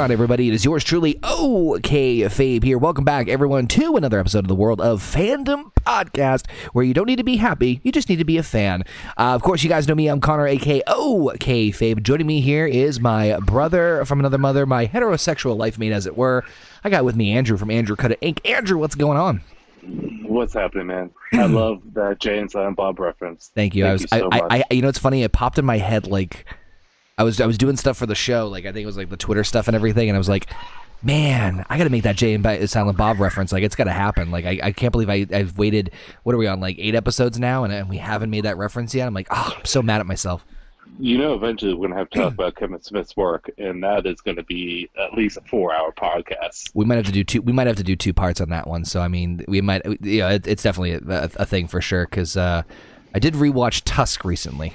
on, everybody? It is yours truly, OK Fabe here. Welcome back, everyone, to another episode of the World of Fandom podcast, where you don't need to be happy, you just need to be a fan. Uh, of course, you guys know me. I'm Connor, aka OK Fabe. Joining me here is my brother from another mother, my heterosexual life mate, as it were. I got with me Andrew from Andrew Cut It Inc. Andrew, what's going on? What's happening, man? I love that Jay and Silent Bob reference. Thank you. I was, you so I, I. I, you know, it's funny. It popped in my head like I was, I was doing stuff for the show. Like I think it was like the Twitter stuff and everything, and I was like, man, I got to make that Jay and Silent Bob reference. Like it's got to happen. Like I, I can't believe I, I've waited. What are we on? Like eight episodes now, and, and we haven't made that reference yet. I'm like, oh, I'm so mad at myself. You know, eventually we're gonna have to talk about Kevin Smith's work, and that is gonna be at least a four-hour podcast. We might have to do two. We might have to do two parts on that one. So I mean, we might. Yeah, it, it's definitely a, a thing for sure. Because uh, I did rewatch Tusk recently.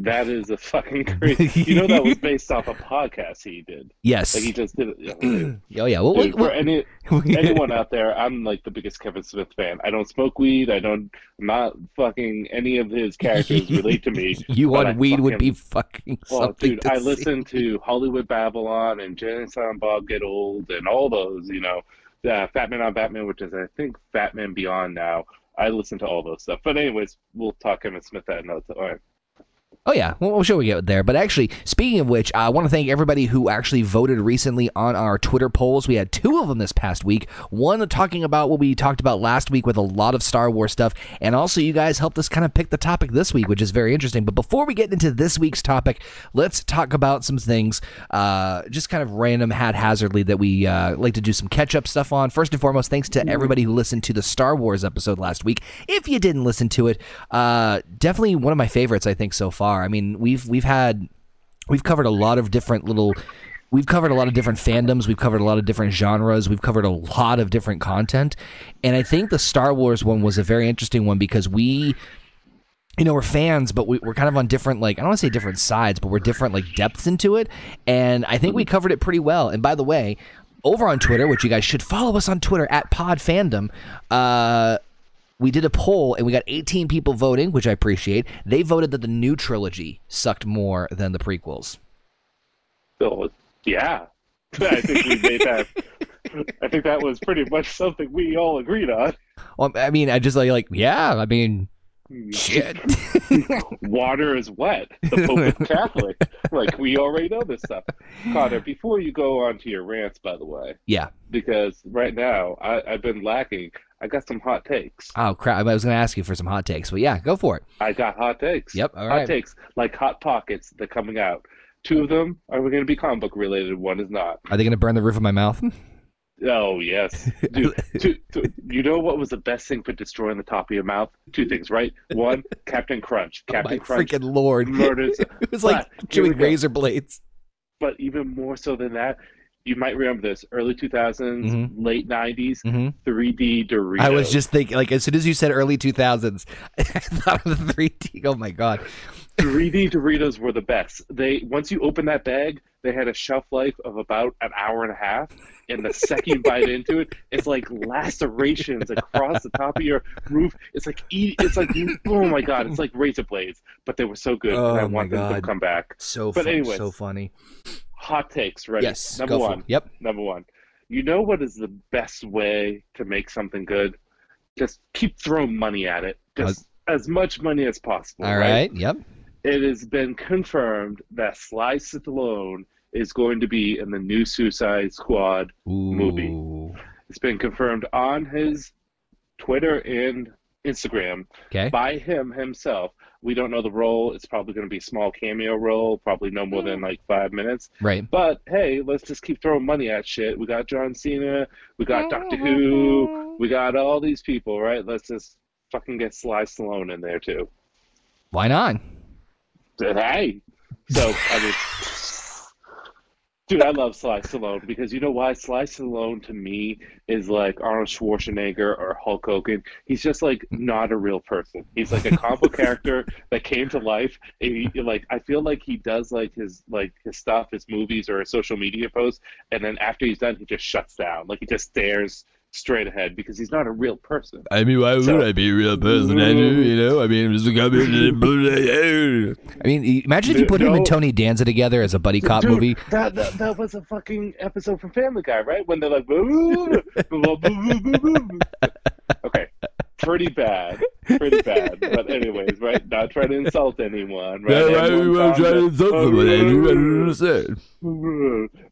That is a fucking crazy. you know, that was based off a podcast he did. Yes. Like he just did it. Dude, oh yeah. Well, we- for any anyone out there, I'm like the biggest Kevin Smith fan. I don't smoke weed. I don't. I'm not fucking any of his characters relate to me. you on weed would be fucking Well, something dude, to I see. listen to Hollywood Babylon and Jay and Silent Bob Get Old and all those, you know, uh, Fat Man on Batman, which is I think Fat Man Beyond now. I listen to all those stuff. But anyways, we'll talk Kevin Smith at another time. Oh yeah, well, I'm sure we get there. But actually, speaking of which, I want to thank everybody who actually voted recently on our Twitter polls. We had two of them this past week. One talking about what we talked about last week with a lot of Star Wars stuff, and also you guys helped us kind of pick the topic this week, which is very interesting. But before we get into this week's topic, let's talk about some things, uh, just kind of random haphazardly that we uh, like to do some catch up stuff on. First and foremost, thanks to everybody who listened to the Star Wars episode last week. If you didn't listen to it, uh, definitely one of my favorites, I think, so far. I mean, we've we've had we've covered a lot of different little we've covered a lot of different fandoms. We've covered a lot of different genres. We've covered a lot of different content. And i think the star wars one was a very interesting one because we you know we're fans but we, we're kind of on different like i don't want to say different sides but we're different like depths into it. And i think we covered it pretty well. And by the way over on twitter which you guys should follow us on twitter at pod fandom uh we did a poll and we got 18 people voting, which I appreciate. They voted that the new trilogy sucked more than the prequels. So yeah, I think we made that. I think that was pretty much something we all agreed on. Well, I mean, I just like, like yeah, I mean, hmm. shit. Water is wet. The Pope is Catholic. Like we already know this stuff. Connor, before you go on to your rants, by the way, yeah. because right now I, I've been lacking. I got some hot takes. Oh crap! I was going to ask you for some hot takes, but yeah, go for it. I got hot takes. Yep, all hot right. takes like hot pockets. They're coming out. Two of them are going to be comic book related. One is not. Are they going to burn the roof of my mouth? Oh yes, dude. two, two, you know what was the best thing for destroying the top of your mouth? Two things, right? One, Captain Crunch. Captain Oh my Crunch freaking lord! murders. It was like But, chewing razor blades. But even more so than that, you might remember this: early 2000s, Mhm. late 90s, Mhm. 3D Doritos. I was just thinking, like, as soon as you said early 2000s, I thought of the 3D. Oh my god! 3D Doritos were the best. They once you open that bag, they had a shelf life of about an hour and a half. And the second you bite into it, it's like lacerations across the top of your roof. It's like eat. It's like oh my god! It's like razor blades, but they were so good. Oh and I my want them to come back. So But fun, anyways. so funny. Hot takes, ready? Yes, Number one. Yep. Number one. You know what is the best way to make something good? Just keep throwing money at it. Just uh, as much money as possible. All right. Yep. It has been confirmed that Sly Stallone is going to be in the new Suicide Squad. Ooh. Movie. It's been confirmed on his Twitter and Instagram Okay. by him himself. We don't know the role. It's probably going to be a small cameo role, probably no more than like five minutes. Right. But hey, let's just keep throwing money at shit. We got John Cena, we got Doctor Who, we got all these people, right? Let's just fucking get Sly Stallone in there too. Why not? Hey, so I mean, dude, I love Sly Stallone because you know why? Sly Stallone to me is like Arnold Schwarzenegger or Hulk Hogan. He's just like not a real person. He's like a comic book character that came to life. And he, like I feel like he does like his like his stuff, his movies or his social media posts, and then after he's done, he just shuts down. Like he just stares straight ahead because he's not a real person. I mean, why So- would I be a real person, Andrew? You know, I mean, just come in. I mean, imagine if you put him and Tony Danza together as a buddy cop Dude, movie. That, that that was a fucking episode from Family Guy, right? When they're like, okay, pretty bad, pretty bad. But anyways, right? Not trying to insult anyone, right? Everyone calm down. understand.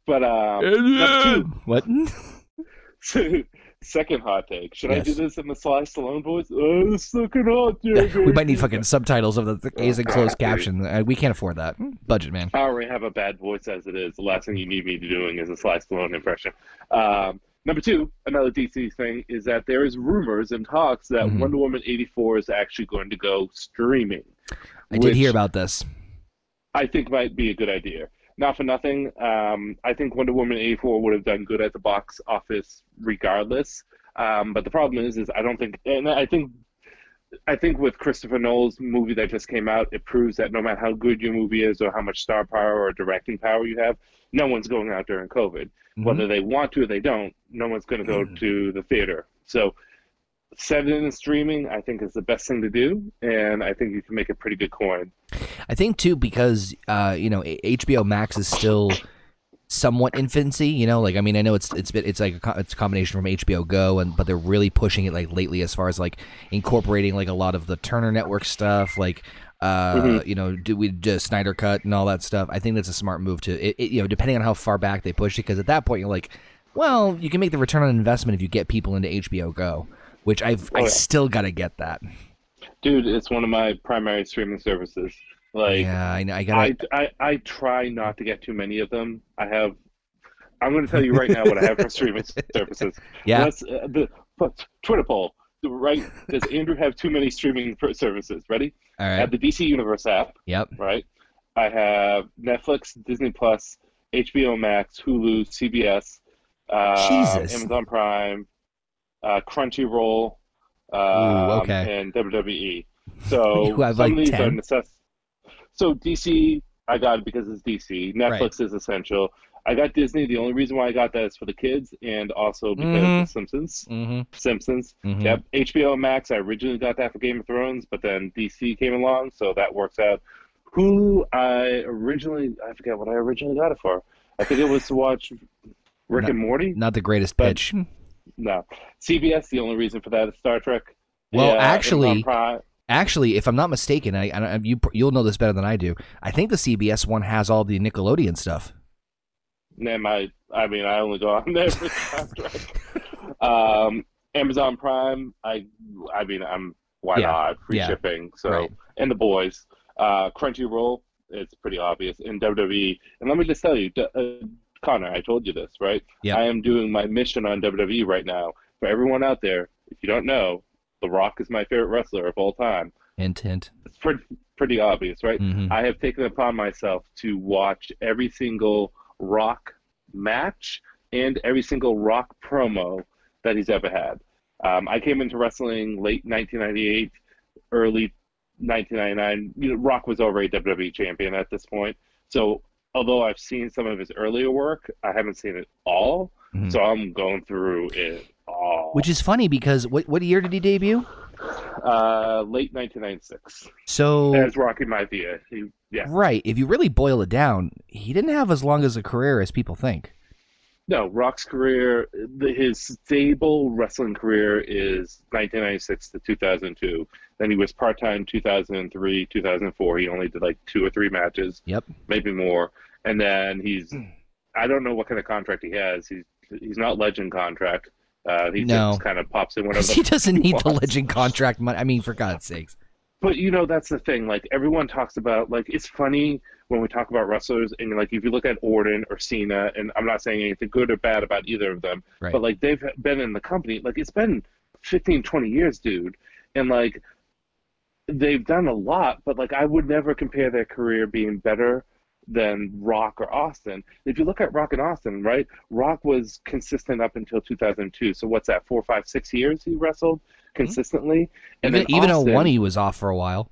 But um, number two, What? second hot take. Should I do this in the Sly Stallone voice? Oh, the second hot take. we might need fucking subtitles of the th- case closed caption. Uh, we can't afford that. Budget, man. I already have a bad voice as it is. The last thing you need me to doing is a Sly Stallone impression. Um, number two, another DC thing is that there is rumors and talks that Mhm. Wonder Woman eighty four is actually going to go streaming. I did hear about this. I think might be a good idea. Not for nothing. Um, I think Wonder Woman eighty four would have done good at the box office regardless. Um, but the problem is, is I don't think, and I think. I think with Christopher Nolan's movie that just came out, it proves that no matter how good your movie is or how much star power or directing power you have, no one's going out during COVID. Mhm. Whether they want to or they don't, no one's going to go to the theater. So, set it in streaming, I think, is the best thing to do, and I think you can make a pretty good coin. I think too because uh, you know HBO Max is still somewhat infancy. You know, like I mean, I know it's it's been, it's like a, it's a combination from HBO Go and but they're really pushing it like lately as far as like incorporating like a lot of the Turner Network stuff, like uh, Mhm. you know, do we do Snyder Cut and all that stuff. I think that's a smart move to it, it. You know, depending on how far back they push it, because at that point you're like, well, you can make the return on investment if you get people into HBO Go, which I've Oh, I still got to get that. Dude, it's one of my primary streaming services. Like, yeah, I, know. I got. I, I, I try not to get too many of them. I have. I'm going to tell you right now what I have for streaming services. Yeah. Let's, uh, the Twitter poll. Right? Does Andrew have too many streaming services? Ready? All I have the DC Universe app. Yep. Right. I have Netflix, Disney Plus, HBO Max, Hulu, CBS, uh, Jesus. Amazon Prime, uh, Crunchyroll, um, Ooh, okay. and WWE. So You have, some like, of these are necess- So DC, I got it because it's DC. Netflix is essential. I got Disney. The only reason why I got that is for the kids, and also because Mhm. of Simpsons. Mm-hmm. Simpsons. Mhm. Yep. HBO Max. I originally got that for Game of Thrones, but then DC came along, so that works out. Hulu. I originally I forget what I originally got it for. I think it was to watch Rick No. and Morty. Not the greatest pitch. No, CBS. The only reason for that is Star Trek. Well, Yeah, actually- Actually, if I'm not mistaken, I, I you you'll know this better than I do. I think the CBS one has all the Nickelodeon stuff. Nah, my, I mean, I only go on there for Star Trek. um, Amazon Prime. I, I mean, I'm why Yeah, not free yeah, shipping. So right. and the boys, uh, Crunchyroll. It's pretty obvious in WWE. And let me just tell you, uh, Connor, I told you this, right? Yeah. I am doing my mission on WWE right now. For everyone out there, if you don't know, The Rock is my favorite wrestler of all time. Hint, hint. It's pretty pretty obvious, right? Mhm. I have taken upon myself to watch every single Rock match and every single Rock promo that he's ever had. Um, I came into wrestling late 1998, early 1999. You know, Rock was already WWE champion at this point. So, although I've seen some of his earlier work, I haven't seen it all. Mhm. So I'm going through it all. Which is funny because what what year did he debut? uh, late 1996. So As Rocky Maivia. He, yeah. right, if you really boil it down, he didn't have as long as a career as people think. No, Rock's career, the, his stable wrestling career is 1996 to 2002. Then he was part time 2003, 2004. He only did like two or three matches, Yep. maybe more. And then he's, I don't know what kind of contract he has. He's he's not legend contract. Uh, he No. just kind of pops in whenever. Because he doesn't need the legend contract money. I mean, for God's sakes. But you know, that's the thing. Like everyone talks about, like it's funny when we talk about wrestlers, and like if you look at Orton or Cena, and I'm not saying anything good or bad about either of them, Right. but like they've been in the company, like it's been 15, 20 years, dude, and like they've done a lot, but like I would never compare their career being better than Rock or Austin. If you look at Rock and Austin, right? Rock was consistent up until 2002. So what's that? Four, five, six years he wrestled mm-hmm. consistently, and Even, then even Austin, though one he was off for a while.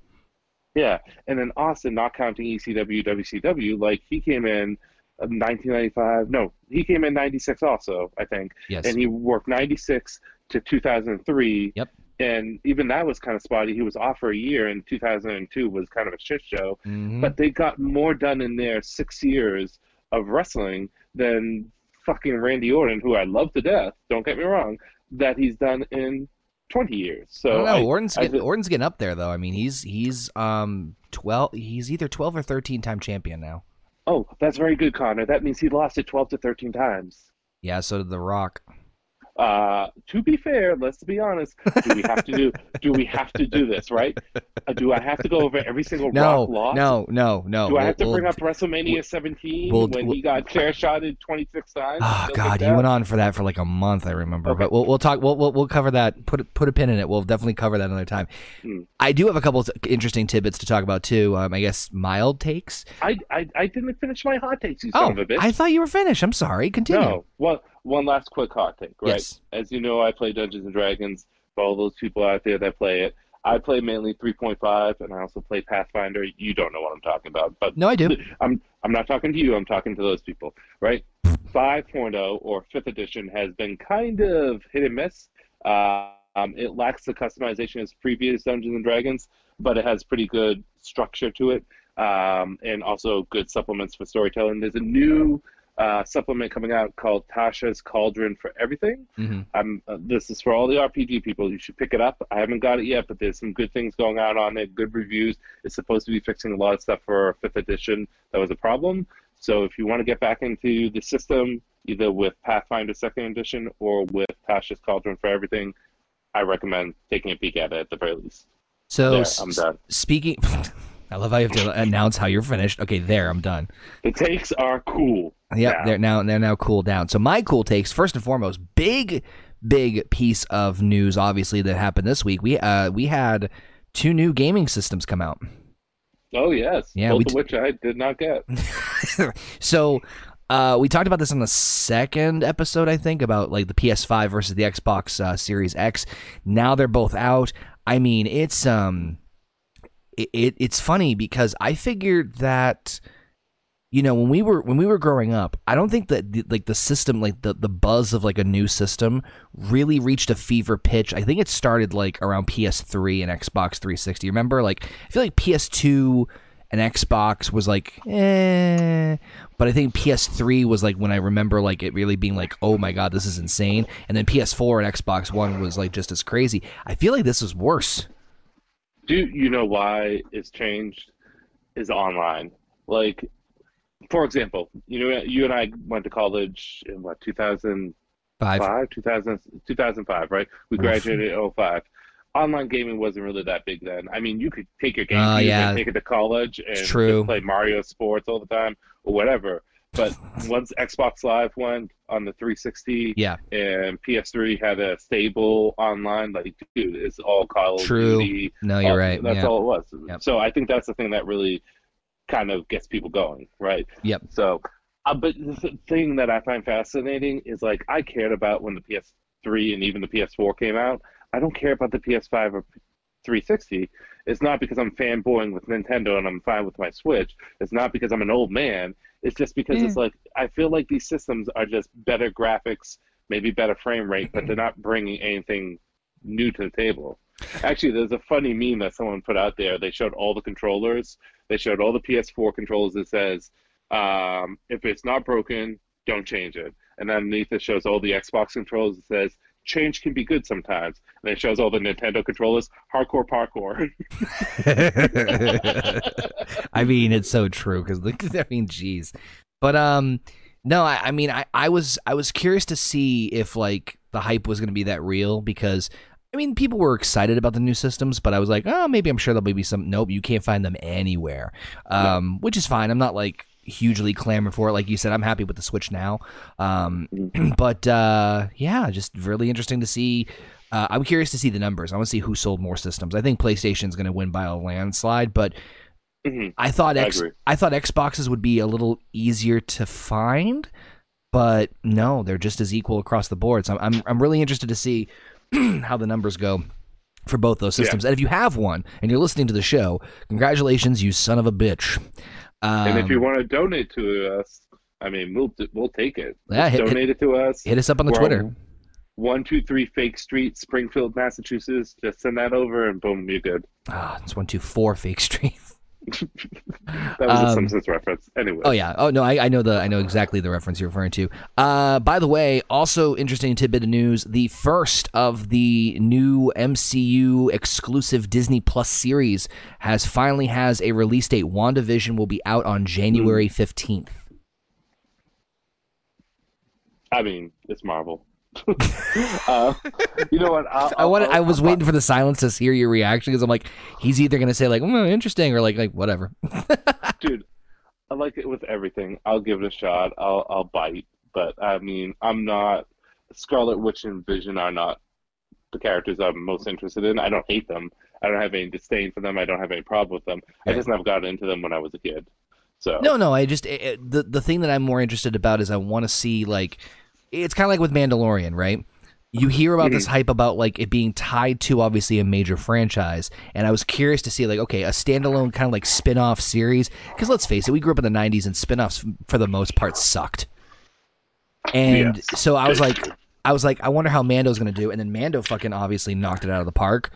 yeah, and then Austin, not counting ECW, WCW, like he came in 1995. No, he came in 96 also, I think. Yes. And he worked 96 to 2003. Yep. And even that was kind of spotty. He was off for a year, and 2002 was kind of a shit show. Mhm. But they got more done in their six years of wrestling than fucking Randy Orton, who I love to death. Don't get me wrong, that he's done in 20 years. So I. I- Orton's I getting, thi- Orton's getting up there though. I mean, he's he's um twelve. He's either twelve or thirteen time champion now. oh, that's very good, Connor. That means he lost it 12 to 13 times. Yeah. So did The Rock. Uh, to be fair, let's be honest. Do we have to do? do we have to do this? Right? Uh, do I have to go over every single No, Rock loss? no, no, no. Do I We'll- have to we'll- bring up WrestleMania 17 we'll- when we'll- he got chair shotted 26 times? Oh God, like you went on for that for like a month. I remember, Okay. but we'll we'll talk. We'll, we'll we'll cover that. Put a- put a pin in it. We'll definitely cover that another time. Hmm. I do have a couple of interesting tidbits to talk about too. Um, I guess mild takes. I, I I didn't finish my hot takes, you Oh, of a bitch. I thought you were finished. I'm sorry. Continue. No. One one last quick hot take, right? Yes. As you know, I play Dungeons and Dragons. For all those people out there that play it, I play mainly 3.5, and I also play Pathfinder. You don't know what I'm talking about, but No, I do. I'm I'm not talking to you. I'm talking to those people, right? 5.0 or fifth edition has been kind of hit and miss. Uh, um, it lacks the customization as previous Dungeons and Dragons, but it has pretty good structure to it, um, and also good supplements for storytelling. There's a new uh, supplement coming out called Tasha's Cauldron for Everything. hmm I'm, uh, this is for all the RPG people. You should pick it up. I haven't got it yet, but there's some good things going out on it. Good reviews. It's supposed to be fixing a lot of stuff for fifth edition that was a problem. So if you want to get back into the system, either with Pathfinder second edition or with Tasha's Cauldron for Everything, I recommend taking a peek at it at the very least. So There, I'm done. speaking, I love how you have to announce how you're finished. Okay, there, I'm done. The takes are cool. Yep, now. they're now they're now cooled down. So my cool takes first and foremost, big big piece of news obviously that happened this week. We uh we had two new gaming systems come out. Oh yes, Yeah, both t- which I did not get. so uh, we talked about this on the second episode, I think, about like the PS5 versus the Xbox uh, Series X. Now they're both out. I mean, it's um, it, it it's funny because I figured that you know when we were when we were growing up i don't think that the, like the system like the, the buzz of like a new system really reached a fever pitch. I think it started like around ps3 and xbox 360 remember like i feel like ps2 and xbox was like eh but i think ps3 was like when i remember like it really being like oh my god this is insane. And then ps4 and xbox one was like just as crazy. I feel like this is worse Do you know why it's changed? Is online. Like, for example, you know, you and I went to college in what 2005, five 2000, 2005, right? We graduated in 05. Online gaming wasn't really that big then. I mean, you could take your game Oh, yeah. and take it to college and play Mario Sports all the time or whatever. But once Xbox Live went on the 360, yeah and PS3 had a stable online. Like, dude, it's all Call of True. Duty. no you're all- right That's yeah. all it was. Yep. So I think that's the thing that really kind of gets people going, right? Yep. So, uh, but the thing that I find fascinating is like I cared about when the PS3 and even the PS4 came out. I don't care about the PS5 or 360. It's not because I'm fanboying with Nintendo and I'm fine with my Switch. It's not because I'm an old man. It's just because it's like I feel like these systems are just better graphics, maybe better frame rate, but they're not bringing anything new to the table. Actually, there's a funny meme that someone put out there. They showed all the controllers. They showed all the PS4 controllers. It says, um, "If it's not broken, don't change it." And underneath it shows all the Xbox controllers. It says, "Change can be good sometimes." And it shows all the Nintendo controllers. Hardcore parkour. I mean, it's so true because I mean, geez, but um, no, I, I mean, I, I was I was curious to see if like the hype was going to be that real because I mean, people were excited about the new systems, but I was like, oh, maybe I'm sure there'll be some. Nope, you can't find them anywhere, um, which is fine. I'm not like hugely clamoring for it. Like you said, I'm happy with the Switch now. Um, but uh, yeah, just really interesting to see. Uh, I'm curious to see the numbers. I want to see who sold more systems. I think PlayStation's going to win by a landslide, but Mhm. I thought I X, agree. I thought Xboxes would be a little easier to find, but no, they're just as equal across the board. So I'm I'm, I'm really interested to see how the numbers go for both those Yeah. systems. And if you have one and you're listening to the show, congratulations, you son of a bitch. Um, and if you want to donate to us, I mean, we'll we'll take it. Yeah, hit, Donate it to us. hit us up on the We're Twitter. on One two three Fake Street, Springfield, Massachusetts. Just send that over, and boom, you're good. Ah, it's one two four Fake Street. That was a Um, Simpsons reference. Anyway. Oh yeah. Oh no, I, I know the I know exactly the reference you're referring to. Uh, by the way, also interesting tidbit of news: the first of the new MCU exclusive Disney Plus series has finally has a release date. WandaVision will be out on January fifteenth. I mean, it's Marvel. Uh, you know what? I'll, I wanted, I'll- I was I'll- waiting for the silence to hear your reaction because I'm like, he's either gonna say like, mm, interesting, or like like whatever. dude. I like it with everything. I'll give it a shot. I'll I'll bite. But I mean, I'm not. Scarlet Witch and Vision are not the characters I'm most interested in. I don't hate them. I don't have any disdain for them. I don't have any problem with them. I just never got into them when I was a kid. So No, no. I just it- the the thing that I'm more interested about is I want to see like it's kind of like with Mandalorian, right? You hear about this hype about like it being tied to obviously a major franchise, and I was curious to see like okay, a standalone kind of like spin-off series. Because let's face it, we grew up in the '90s, and spin-offs for the most part sucked. And Yes. so I was like, I was like, I wonder how Mando's gonna do, and then Mando fucking obviously knocked it out of the park.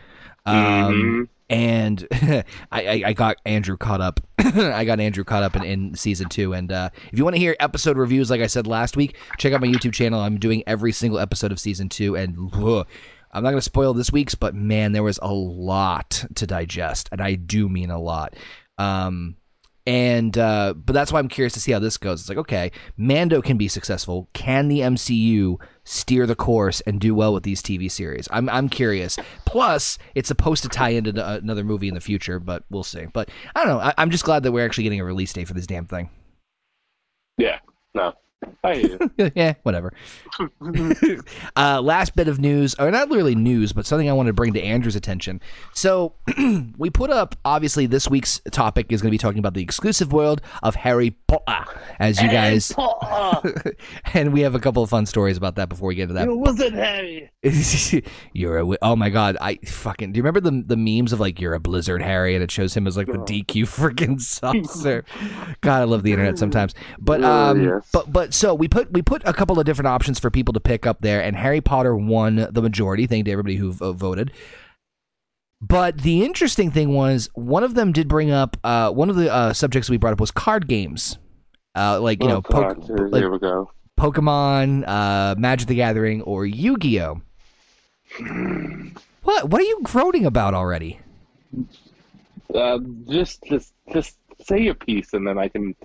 Um, Mhm. And I, I, I got Andrew caught up. I got Andrew caught up in, in season two. And uh, if you want to hear episode reviews, like I said last week, check out my YouTube channel. I'm doing every single episode of season two, and ugh, I'm not going to spoil this week's, but man, there was a lot to digest, and I do mean a lot. Um, and uh, but that's why I'm curious to see how this goes. It's like, okay, Mando can be successful. Can the MCU steer the course and do well with these TV series? I'm I'm curious. Plus, it's supposed to tie into the- another movie in the future, but we'll see. But I don't know. I, I'm just glad that we're actually getting a release date for this damn thing. yeah, no. yeah, whatever. uh, last bit of news, or not really news, but something I wanted to bring to Andrew's attention. So we put up, obviously, this week's topic is going to be talking about the exclusive world of Harry Potter, as you guys, and we have a couple of fun stories about that before we get to that. It wasn't Harry. you're a oh my god I fucking do you remember the the memes of like you're a Blizzard Harry and it shows him as like the DQ freaking saucer. God, I love the internet sometimes. But Oh, um, yes. but but so we put we put a couple of different options for people to pick up there, and Harry Potter won the majority. Thank to everybody who uh, voted. But the interesting thing was one of them did bring up uh, one of the uh, subjects we brought up was card games, uh, like you oh, know po- Here, like here we go. Pokemon, uh, Magic the Gathering, or Yu Gi Oh. What? What are you groaning about already? Uh, just, just, just say your piece, and then I can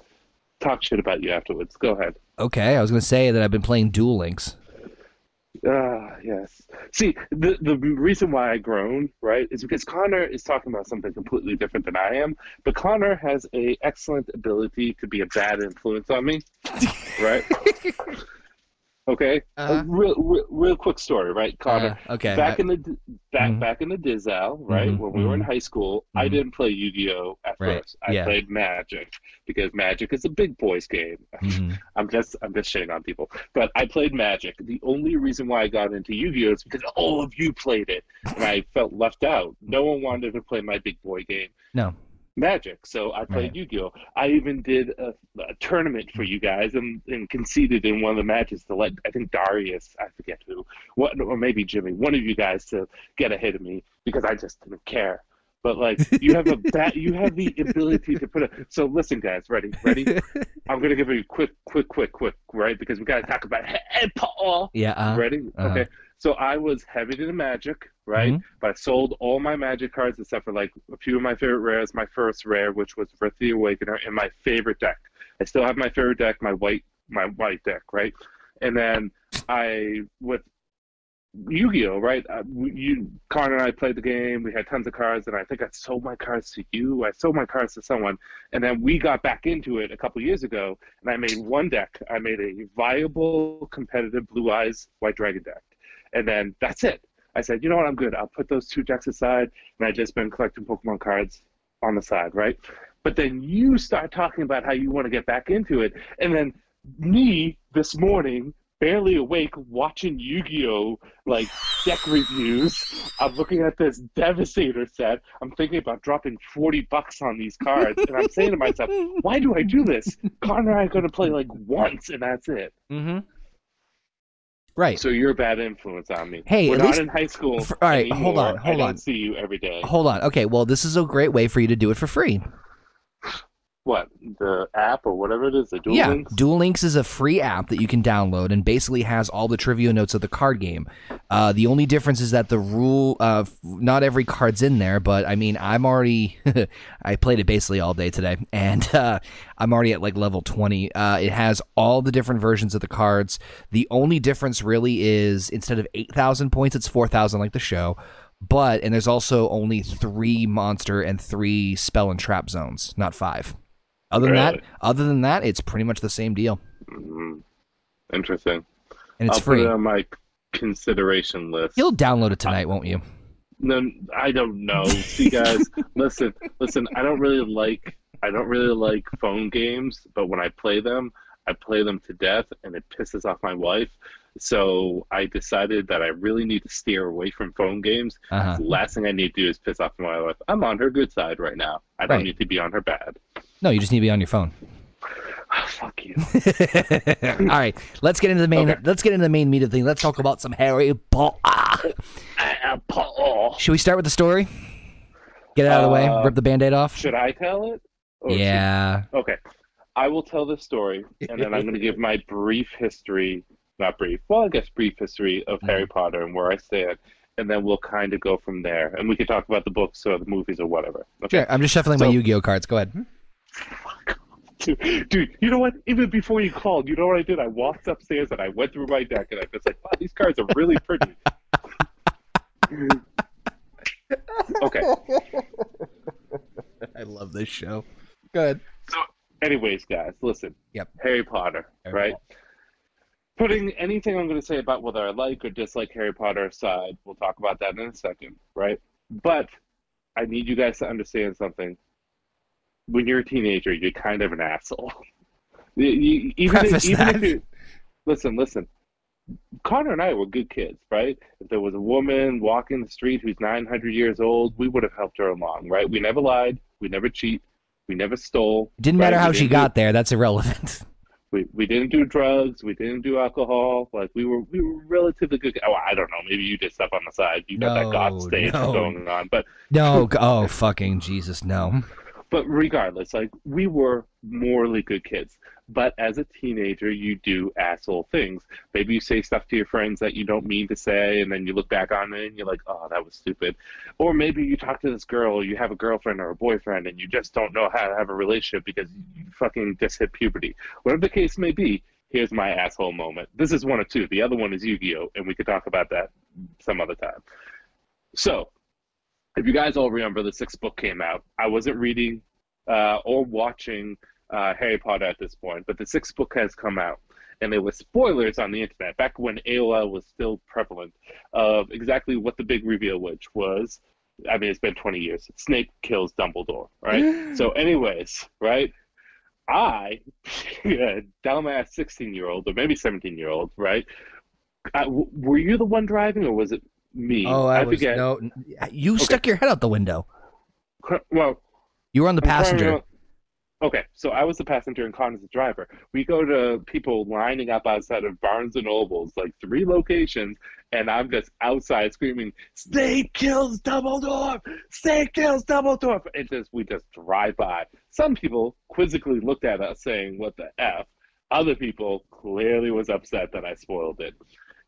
talk shit about you afterwards. Go ahead. Okay, I was going to say that I've been playing Duel Links. Ah, yes. See, the the reason why I groan, right, is because Connor is talking about something completely different than I am. But Connor has a excellent ability to be a bad influence on me, right? okay. Uh-huh. A real, real, real quick story, right, Connor? Uh, okay. Back I- in the back Mhm. back in the Dizal, right, Mhm, when we were in mhm. high school, I Mhm. didn't play Yu-Gi-Oh at Right, first. I yeah. played Magic because Magic is a big boys game. Mhm. I'm just I'm just shitting on people. But I played Magic. The only reason why I got into Yu-Gi-Oh is because all of you played it, and I felt left out. No one wanted to play my big boy game. No. Magic. So I played Right. Yu-Gi-Oh. I even did a, a tournament for you guys and, and conceded in one of the matches to let I think Darius, I forget who, what or maybe Jimmy, one of you guys to get ahead of me because I just didn't care. But like you have a bat, you have the ability to put a. So listen, guys, ready, ready. I'm gonna give you a quick, quick, quick, quick, right? Because we gotta talk about Hey, Paul. yeah. Uh, Ready? uh-huh. Okay. So I was heavy into Magic, right? Mhm. But I sold all my Magic cards except for like a few of my favorite rares. My first rare, which was Wrath the Awakener, and my favorite deck. I still have my favorite deck, my white, my white deck, right? And then I with Yu-Gi-Oh, right? Uh, you, Connor and I played the game. We had tons of cards, and I think I sold my cards to you. I sold my cards to someone, and then we got back into it a couple years ago, and I made one deck. I made a viable, competitive Blue Eyes White Dragon deck, and then that's it. I said, you know what? I'm good. I'll put those two decks aside, and I just been collecting Pokemon cards on the side, right? But then you start talking about how you want to get back into it, and then me this morning barely awake watching Yu-Gi-Oh like deck reviews. I'm looking at this Devastator set. I'm thinking about dropping 40 bucks on these cards, and I'm saying to myself, "Why do I do this? Connor and I are going to play like once, and that's it." Mm-hmm. Right. So you're a bad influence on me. Hey, we're at not least- in high school. For- all right, anymore. hold on, I hold don't on. see you every day. Hold on. Okay. Well, this is a great way for you to do it for free. What the app or whatever it is, the Duel yeah, Links? Duel Links is a free app that you can download and basically has all the trivia notes of the card game. Uh, the only difference is that the rule, uh, f- not every card's in there, but I mean, I'm already, I played it basically all day today, and uh, I'm already at like level 20. Uh, it has all the different versions of the cards. The only difference really is instead of 8,000 points, it's 4,000 like the show. But, and there's also only three monster and three spell and trap zones, not five. Other than that, other than that, it's pretty much the same deal, Mhm. Interesting. and it's I'll free. put it on my consideration list. You'll download it tonight, won't you? No, I don't know. See, guys, listen, listen. I don't really like. I don't really like phone games, but when I play them, I play them to death, and it pisses off my wife. So I decided that I really need to steer away from phone games. Uh-huh. The last thing I need to do is piss off my wife. I'm on her good side right now. I don't Right. need to be on her bad. No, you just need to be on your phone. Ah, fuck you. All right, let's get into the main. Okay. Let's get into the main meat of the thing. Let's talk about some Harry Potter. Should we start with the story? Get it out of the way. Uh, Rip the band-aid off. Should I tell it? Or should- Yeah. Okay. I will tell the story, and then I'm going to give my brief history, not brief, well, I guess brief history of Harry Potter and where I stand, and then we'll kind of go from there. And we can talk about the books or the movies or whatever. Okay. Sure. I'm just shuffling my Yu-Gi-Oh cards. Go ahead. Dude, dude, you know what? Even before you called, you know what I did? I walked upstairs and I went through my deck, and I was like, wow, these cards are really pretty. okay. I love this show. Good. So, anyways, guys, listen. Yep. Harry Potter, Harry right? Potter. Putting anything I'm going to say about whether I like or dislike Harry Potter aside, we'll talk about that in a second, right? But I need you guys to understand something. When you're a teenager, you're kind of an asshole. You- you- even Preface if, even that. if you listen, listen. Connor and I were good kids, right? If there was a woman walking the street who's 900 years old, we would have helped her along, right? We never lied, we never cheat, we never stole. Didn't right? matter how she do- got there. That's irrelevant. we, we didn't do drugs. We didn't do alcohol. Like we were we were relatively good. Oh, I don't know. Maybe you did stuff on the side. You got No, that God stage no. going on. But no. Oh, fucking Jesus, no. But regardless, like we were morally good kids. But as a teenager, you do asshole things. Maybe you say stuff to your friends that you don't mean to say, and then you look back on it and you're like, "Oh, that was stupid." Or maybe you talk to this girl, you have a girlfriend or a boyfriend, and you just don't know how to have a relationship because you fucking just hit puberty. Whatever the case may be, here's my asshole moment. This is one of two. The other one is Yu-Gi-Oh, and we could talk about that some other time. So, if you guys all remember, the sixth book came out. I wasn't reading uh, or watching uh, Harry Potter at this point, but the sixth book has come out. And there were spoilers on the internet back when AOL was still prevalent of exactly what the big reveal, which was. I mean, it's been 20 years. Snape kills Dumbledore, right? so, anyways, right? I, yeah, dumbass 16 year old, or maybe 17 year old, right? Uh, w- were you the one driving, or was it me? Oh, I, was forget. no. You stuck your head out the window. Well, You were on the I'm passenger. Okay, so I was the passenger and Connor's the driver. We go to people lining up outside of Barnes and Nobles, like three locations, and I'm just outside screaming, "Snape kills Dumbledore! Snape kills Dumbledore!" It just we just drive by. Some people quizzically looked at us, saying, "What the f?" Other people clearly was upset that I spoiled it.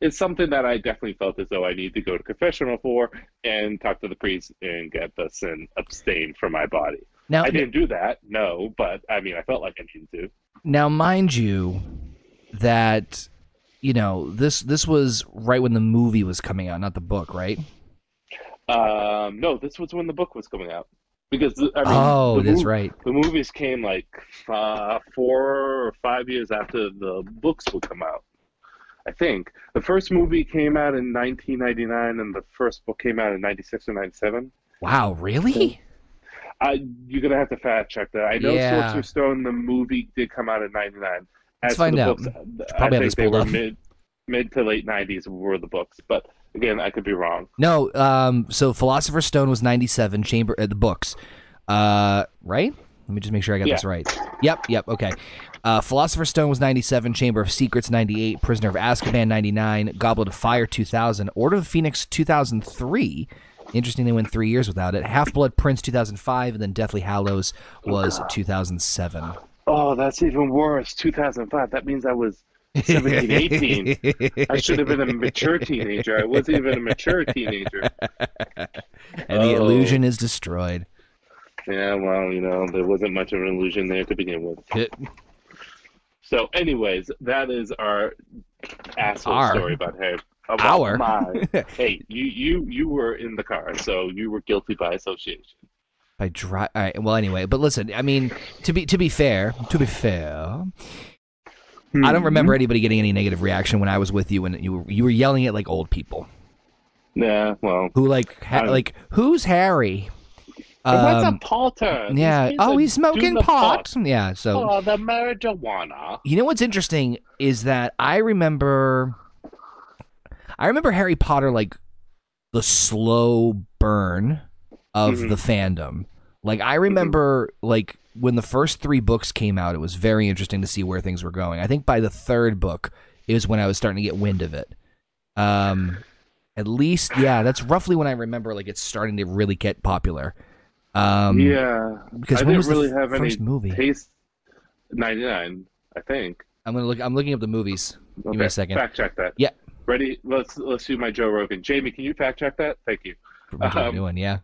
It's something that I definitely felt as though I need to go to confessional for and talk to the priest and get the sin abstained from my body. Now, I didn't do that, no, but I mean, I felt like I needed to. now, mind you, that you know this this was right when the movie was coming out, not the book, right? Um, no, this was when the book was coming out because I mean, oh, that's right. The movies came like uh, four or five years after the books would come out. I think the first movie came out in 1999, and the first book came out in '96 or '97. Wow, really? I you're gonna have to fact check that. I know Yeah. Stone, the movie did come out in '99. As Let's find the out. books, probably I think they were up. mid. mid to late '90s were the books, but again, I could be wrong. No, um, so Philosopher's Stone was 97, Chamber uh, the books. Uh, right? Let me just make sure I got Yeah. this right. Yep, yep, okay. Uh, Philosopher's Stone was 97, Chamber of Secrets 98, Prisoner of Azkaban 99, Goblet of Fire 2000, Order of the Phoenix 2003. Interesting they went 3 years without it. Half-Blood Prince 2005 and then Deathly Hallows was 2007. Oh, that's even worse. 2005. That means I was 17, 18. I should have been a mature teenager. I wasn't even a mature teenager. and the Oh. illusion is destroyed. Yeah, well, you know, there wasn't much of an illusion there to begin with. It- So, anyways, that is our asshole Our. story about Harry. About Our. my. hey, you you you were in the car, so you were guilty by association. By dry. All right. Well, anyway, but listen. I mean, to be to be fair, to be fair, I don't remember hmm. anybody getting any negative reaction when I was with you and you were you were yelling at like old people Yeah, well. who like ha- like who's Harry? What's Um, a potter? yeah. He's Oh, he's smoking the pot. Yeah. So Oh, the marijuana. you know what's interesting is that I remember, I remember Harry Potter like the slow burn of Mhm. the fandom. Like I remember, like when the first three books came out, it was very interesting to see where things were going. I think by the third book is when I was starting to get wind of it. Um, at least, yeah, that's roughly when I remember like it's starting to really get popular. Um, yeah, because I when didn't really have any first movie? taste. Ninety nine, I think. I'm gonna look. I'm looking up the movies. Give me a second. Fact check that. Yeah. Ready? Let's let's do my Joe Rogan. Jamie, can you fact check that? Thank you. What Um, doing, yeah.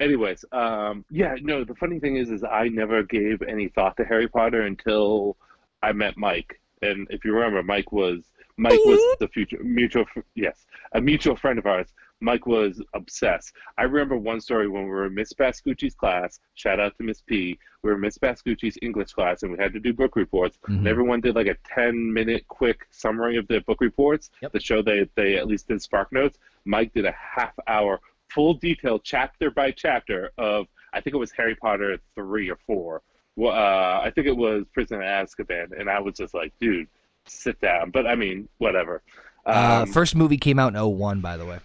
Anyways, um, yeah, no. The funny thing is, is I never gave any thought to Harry Potter until I met Mike. And if you remember, Mike was Mike was the future mutual. Yes, a mutual friend of ours. Mike was obsessed. I remember one story when we were in Miss Bascucci's class. Shout out to Miss P. We were in Miss Bascucci's English class, and we had to do book reports. Mhm. And everyone did like a ten-minute quick summary of their book reports Yep. to show they they at least did Spark Notes. Mike did a half-hour full detail chapter by chapter of I think it was Harry Potter three or four. Well, uh, I think it was Prisoner of Azkaban, and I was just like, dude, sit down. But I mean, whatever. Uh, Um, first movie came out in 01, by the way.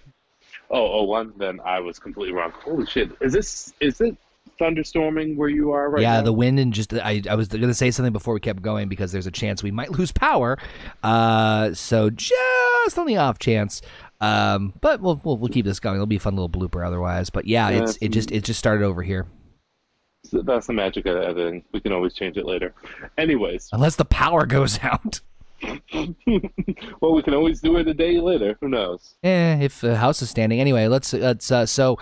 Oh, oh, one. Then I was completely wrong. Holy shit! Is this is it thunderstorming where you are right now? yeah, now? the wind and just I, I was going to say something before we kept going because there's a chance we might lose power. Uh, so just on the off chance. Um, but we'll, we'll we'll keep this going. It'll be a fun little blooper otherwise. But yeah, Yeah, it's it just it just started over here. That's the magic of editing. We can always change it later. Anyways, Unless the power goes out. well, we can always do it a day later. Who knows? Eh, if the house is standing. Anyway, let's let's uh, so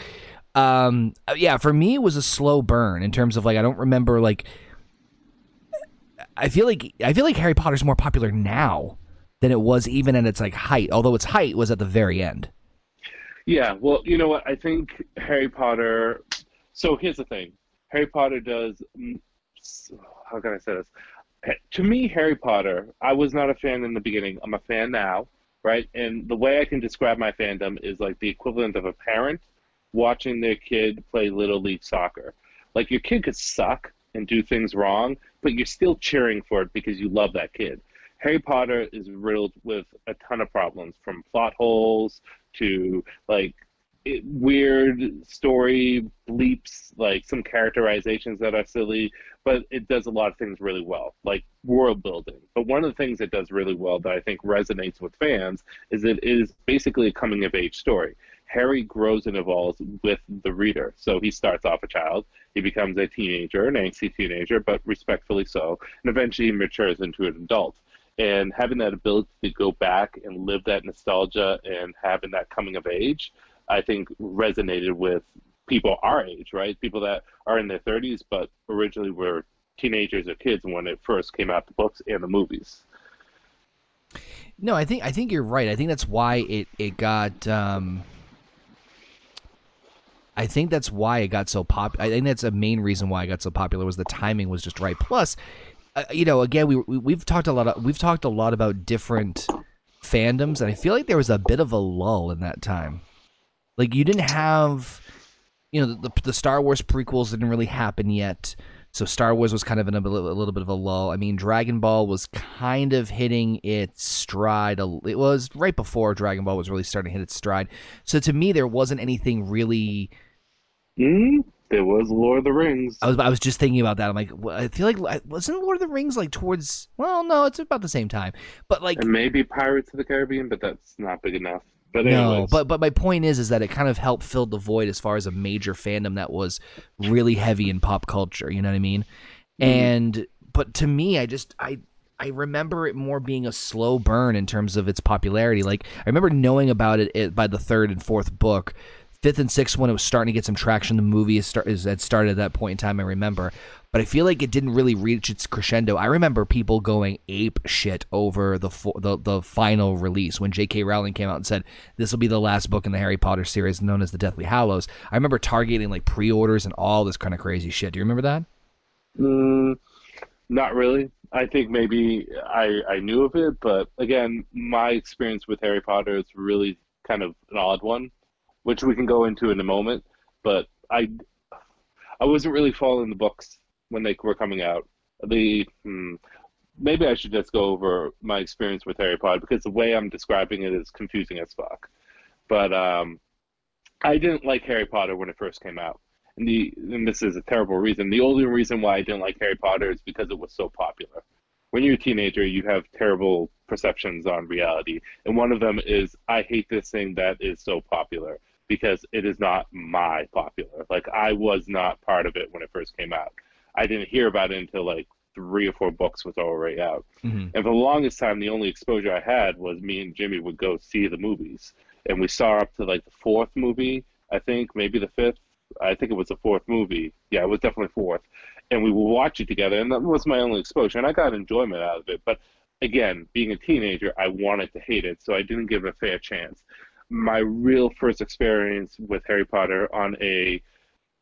um uh, yeah, for me it was a slow burn in terms of like I don't remember like I feel like I feel like Harry Potter's more popular now than it was even at its like height, although its height was at the very end. Yeah, well, you know what? I think Harry Potter. So here's the thing: Harry Potter does. mm, How can I say this? To me, Harry Potter. I was not a fan in the beginning. I'm a fan now, right? And the way I can describe my fandom is like the equivalent of a parent watching their kid play little league soccer. Like your kid could suck and do things wrong, but you're still cheering for it because you love that kid. Harry Potter is riddled with a ton of problems, from plot holes to like weird story bleeps, like some characterizations that are silly, but it does a lot of things really well, like world building. But one of the things it does really well that I think resonates with fans is it is basically a coming of age story. Harry grows and evolves with the reader. So he starts off a child, he becomes a teenager, an angsty teenager, but respectfully so, and eventually matures into an adult and having that ability to go back and live that nostalgia and having that coming of age, I think resonated with people our age, right? People that are in their 30s, but originally were teenagers or kids when it first came out, the books and the movies. No, I think I think you're right. I think that's why it it got. Um, I think that's why it got so pop. I think that's a main reason why it got so popular was the timing was just right. Plus, uh, you know, again, we, we we've talked a lot. Of, we've talked a lot about different fandoms, and I feel like there was a bit of a lull in that time. Like you didn't have, you know, the the Star Wars prequels didn't really happen yet. So Star Wars was kind of in a, little, a little bit of a lull. I mean, Dragon Ball was kind of hitting its stride. It was right before Dragon Ball was really starting to hit its stride. So to me, there wasn't anything really. Mm, there was Lord of the Rings. I was I was just thinking about that. I'm like, I feel like wasn't Lord of the Rings like towards? Well, no, it's about the same time. But like, and maybe Pirates of the Caribbean, but that's not big enough. But no, but but my point is is that it kind of helped fill the void as far as a major fandom that was really heavy in pop culture. You know what I mean? Mm-hmm. And but to me, I just I I remember it more being a slow burn in terms of its popularity. Like I remember knowing about it, it by the third and fourth book. Fifth and sixth when it was starting to get some traction. The movie is start, is, had started at that point in time. I remember, but I feel like it didn't really reach its crescendo. I remember people going ape shit over the the, the final release when J.K. Rowling came out and said this will be the last book in the Harry Potter series known as the Deathly Hallows. I remember targeting like pre-orders and all this kind of crazy shit. Do you remember that? Mm, not really. I think maybe I I knew of it, but again, my experience with Harry Potter is really kind of an odd one, which we can go into in a moment. But I I wasn't really following the books when they were coming out. The hmm, maybe I should just go over my experience with Harry Potter because the way I'm describing it is confusing as fuck. But um, I didn't like Harry Potter when it first came out, and the and this is a terrible reason. The only reason why I didn't like Harry Potter is because it was so popular. When you're a teenager, you have terrible perceptions on reality, and one of them is I hate this thing that is so popular because it is not my popular. Like I was not part of it when it first came out. I didn't hear about it until like three or four books was already out. Mm-hmm. And for the longest time, the only exposure I had was me and Jimmy would go see the movies, and we saw up to like the fourth movie, I think, maybe the fifth. I think it was the fourth movie. Yeah, it was definitely fourth. And we would watch it together, and that was my only exposure, and I got enjoyment out of it. But again, being a teenager, I wanted to hate it, so I didn't give it a fair chance. My real first experience with Harry Potter on a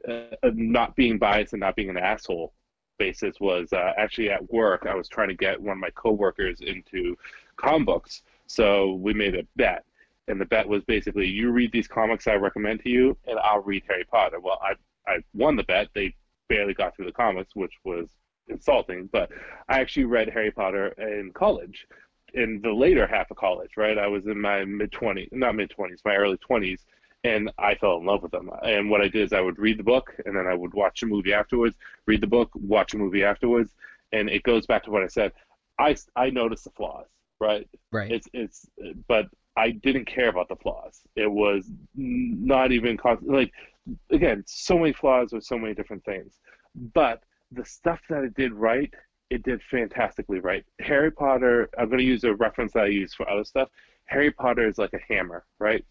uh, not being biased and not being an asshole basis was uh, actually at work. I was trying to get one of my coworkers into comic books, so we made a bet, and the bet was basically you read these comics I recommend to you, and I'll read Harry Potter. Well, I I won the bet. They barely got through the comics, which was insulting, but I actually read Harry Potter in college. In the later half of college, right? I was in my mid 20s, not mid 20s, my early 20s, and I fell in love with them. And what I did is I would read the book, and then I would watch a movie afterwards. Read the book, watch a movie afterwards, and it goes back to what I said. I I noticed the flaws, right? Right. It's it's, but I didn't care about the flaws. It was not even like again so many flaws with so many different things, but the stuff that it did right, it did fantastically right. Harry Potter. I'm going to use a reference that I use for other stuff. Harry Potter is like a hammer, right?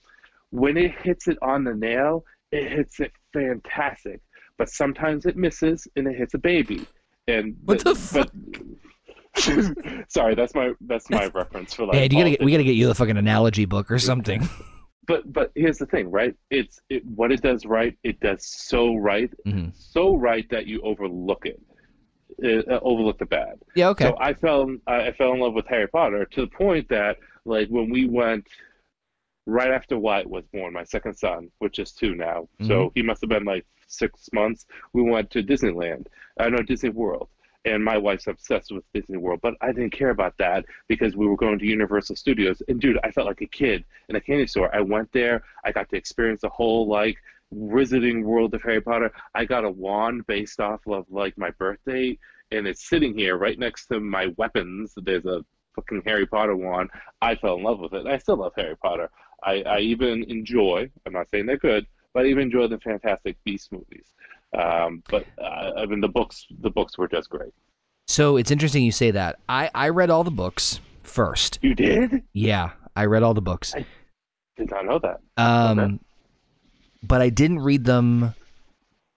When it hits it on the nail, it hits it fantastic. But sometimes it misses and it hits a baby. And what the, the fuck? But, sorry, that's my that's my reference for like. Hey, you gotta get, we gotta get you the fucking analogy book or something. But but here's the thing, right? It's it, what it does right. It does so right, mm-hmm. so right that you overlook it. Uh, overlook the bad. Yeah, okay. So I fell I fell in love with Harry Potter to the point that like when we went right after Wyatt was born, my second son, which is two now. Mm-hmm. So he must have been like six months. We went to Disneyland. I uh, know Disney World. And my wife's obsessed with Disney World, but I didn't care about that because we were going to Universal Studios. And dude, I felt like a kid in a candy store. I went there. I got to experience the whole like Wizarding World of Harry Potter. I got a wand based off of like my birthday, and it's sitting here right next to my weapons. There's a fucking Harry Potter wand. I fell in love with it. I still love Harry Potter. I, I even enjoy. I'm not saying they're good, but I even enjoy the Fantastic Beast movies. Um, but uh, I mean, the books the books were just great. So it's interesting you say that. I I read all the books first. You did? Yeah, I read all the books. I did not know that. Um, okay. but I didn't read them.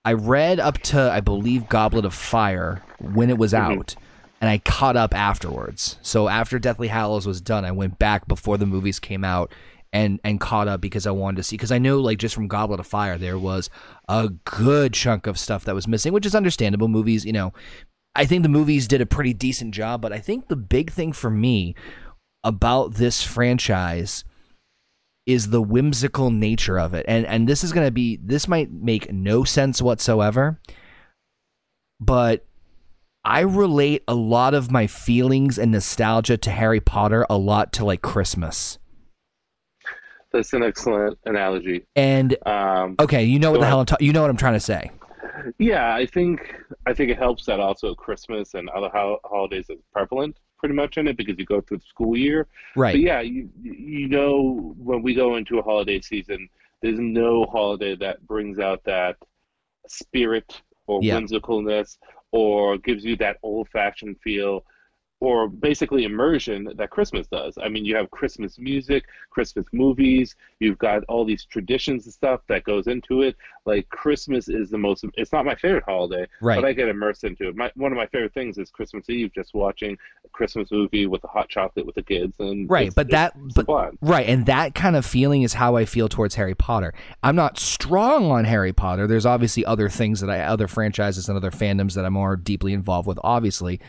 I read up to I believe Goblet of Fire when it was mm-hmm. out and I caught up afterwards. So after Deathly Hallows was done, I went back before the movies came out and and caught up because I wanted to see because I know like just from Goblet of Fire there was a good chunk of stuff that was missing, which is understandable. Movies, you know, I think the movies did a pretty decent job, but I think the big thing for me about this franchise is the whimsical nature of it. And and this is going to be this might make no sense whatsoever, but I relate a lot of my feelings and nostalgia to Harry Potter a lot to like Christmas. That's an excellent analogy. And Um, okay, you know what the hell I'm ta- you know what I'm trying to say. yeah, I think I think it helps that also Christmas and other ho- holidays is prevalent pretty much in it because you go through the school year. Right. But yeah, you you know when we go into a holiday season, there's no holiday that brings out that spirit or Yeah. whimsicalness or gives you that old-fashioned feel or basically immersion that Christmas does. I mean, you have Christmas music, Christmas movies, you've got all these traditions and stuff that goes into it. Like Christmas is the most it's not my favorite holiday, Right. but I get immersed into it. My one of my favorite things is Christmas Eve, just watching a Christmas movie with the hot chocolate with the kids and Right, but that but right, and that kind of feeling is how I feel towards Harry Potter. I'm not strong on Harry Potter. There's obviously other things that I other franchises and other fandoms that I'm more deeply involved with, obviously.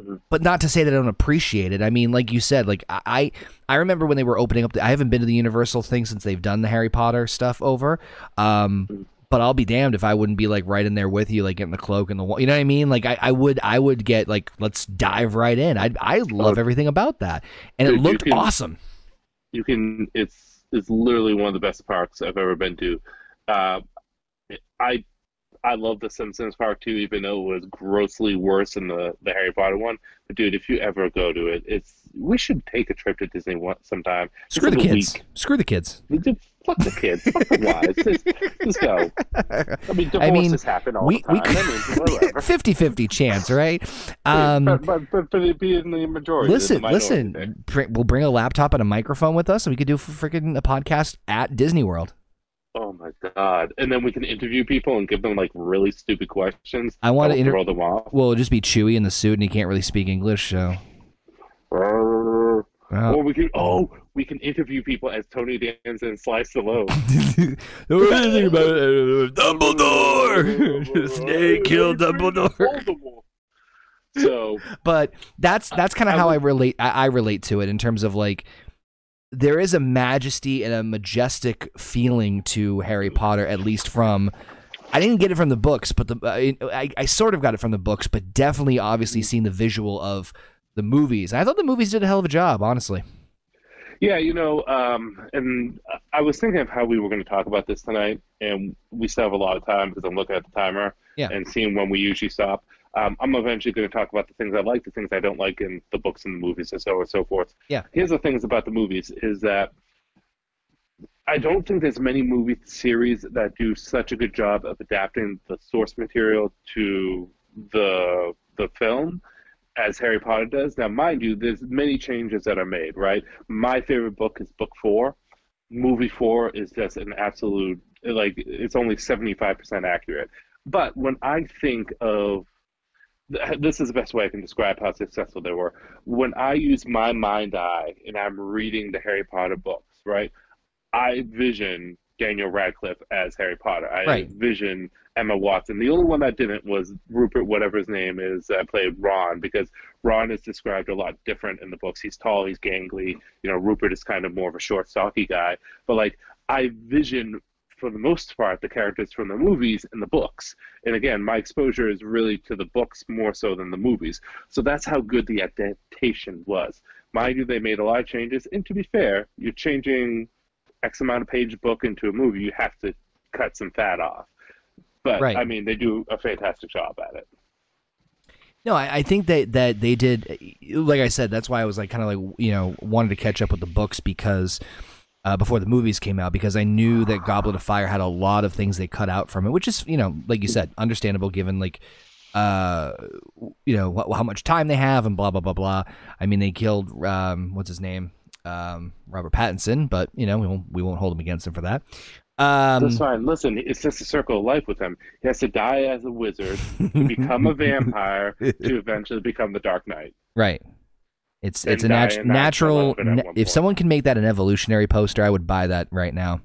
Mhm. But not to say that I don't appreciate it. I mean, like you said, like I I remember when they were opening up. The, I haven't been to the Universal thing since they've done the Harry Potter stuff over. Um, Mhm. but I'll be damned if I wouldn't be like right in there with you, like getting the cloak and the you know what I mean. Like I, I would I would get like let's dive right in. I I love Oh. everything about that, and it Dude, you looked can- awesome. you can it's it's literally one of the best parks I've ever been to. Uh, I I love the Simpsons park too, even though it was grossly worse than the the Harry Potter one. But dude, if you ever go to it, it's we should take a trip to Disney one sometime. Screw the kids. week. Screw the kids. Fuck the kids. Fuck the wives. Just, just go. I mean, I mean, divorces happen all we the we time. I mean, 50-50 chance, right? Um, but, but, but, but it'd be in the majority. listen, the listen. Br- We'll bring a laptop and a microphone with us, and we could do freaking a podcast at Disney World. Oh my god! And then we can interview people and give them like really stupid questions. I wanna that will inter- throw them off. Well, it'll just be Chewy in the suit, and he can't really speak English, so. Or Well, we can oh we can interview people as Tony Danza and Slice the you think about uh, Dumbledore? Snape killed Dumbledore. So but that's that's kind of how I relate. I, I relate to it in terms of like there is a majesty and a majestic feeling to Harry Potter, at least from. I didn't get it from the books, but the uh, I, I sort of got it from the books, but definitely, obviously, seeing the visual of the movies. I thought the movies did a hell of a job, honestly. yeah, you know, um, and I was thinking of how we were going to talk about this tonight, and we still have a lot of time because I'm looking at the timer Yeah. and seeing when we usually stop. Um, I'm eventually going to talk about the things I like, the things I don't like in the books and the movies, and so on and so forth. Yeah. Here's the things about the movies is that I don't think there's many movie series that do such a good job of adapting the source material to the the film as Harry Potter does. Now, mind you, there's many changes that are made, right? My favorite book is book four. Movie four is just an absolute like it's only 75% accurate. But when I think of this is the best way I can describe how successful they were. When I use my mind eye and I'm reading the Harry Potter books, right? I vision Daniel Radcliffe as Harry Potter. I Right. vision Emma Watson. The only one that didn't was Rupert, whatever his name is, that played Ron, because Ron is described a lot different in the books. He's tall, he's gangly. You know, Rupert is kind of more of a short, stocky guy. But like, I vision for the most part the characters from the movies and the books. And again, my exposure is really to the books more so than the movies. So that's how good the adaptation was. Mind you, they made a lot of changes. And to be fair, you're changing X amount of page book into a movie, you have to cut some fat off. But Right. I mean, they do a fantastic job at it. No, I, I think that that they did. Like I said, that's why I was like kind of like you know wanted to catch up with the books because uh, before the movies came out because I knew that Goblet of Fire had a lot of things they cut out from it, which is you know like you said understandable given like uh you know wh- how much time they have and blah blah blah blah. I mean they killed um what's his name um Robert Pattinson, but you know we won't we won't hold him against him for that. Um, That's fine. Listen, it's just a circle of life with him. He has to die as a wizard, to become a vampire, to eventually become the Dark Knight. Right. It's it's a nat- natural. na- if someone can make that an evolutionary poster, I would buy that right now.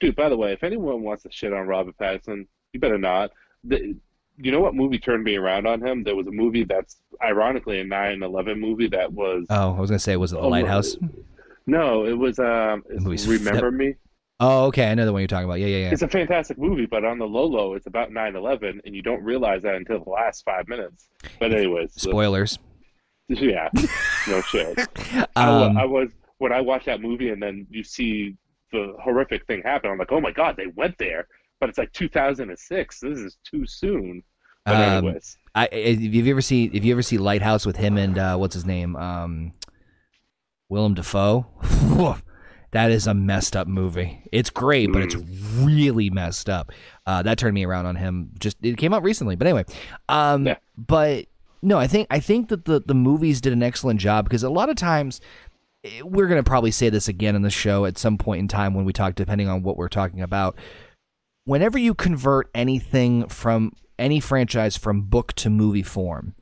Dude, by the way, if anyone wants to shit on Robert Pattinson, you better not. The, you know what movie turned me around on him? There was a movie that's ironically a 9/11 movie that was Oh, I was gonna say, it was it the Oh, lighthouse? no, it was um, Remember Me. Oh, okay, I know the one you're talking about. Yeah, yeah, yeah. It's a fantastic movie, but on the low low, it's about 9/11, and you don't realize that until the last five minutes. But anyways, Spoilers. yeah, no shit. I, Um, I was when I watched that movie and then you see the horrific thing happen. I'm like, oh my god, they went there. But it's like 2006. This is too soon. But Um, anyways, I, if you ever see if you ever see Lighthouse with him and uh, what's his name, um, Willem Dafoe, that is a messed up movie. It's great, but it's really messed up. Uh, that turned me around on him. Just it came out recently, but anyway, um, Yeah. but no, I think I think that the the movies did an excellent job because a lot of times eh, we're going to probably say this again in the show at some point in time when we talk, depending on what we're talking about. Whenever you convert anything from any franchise from book to movie form,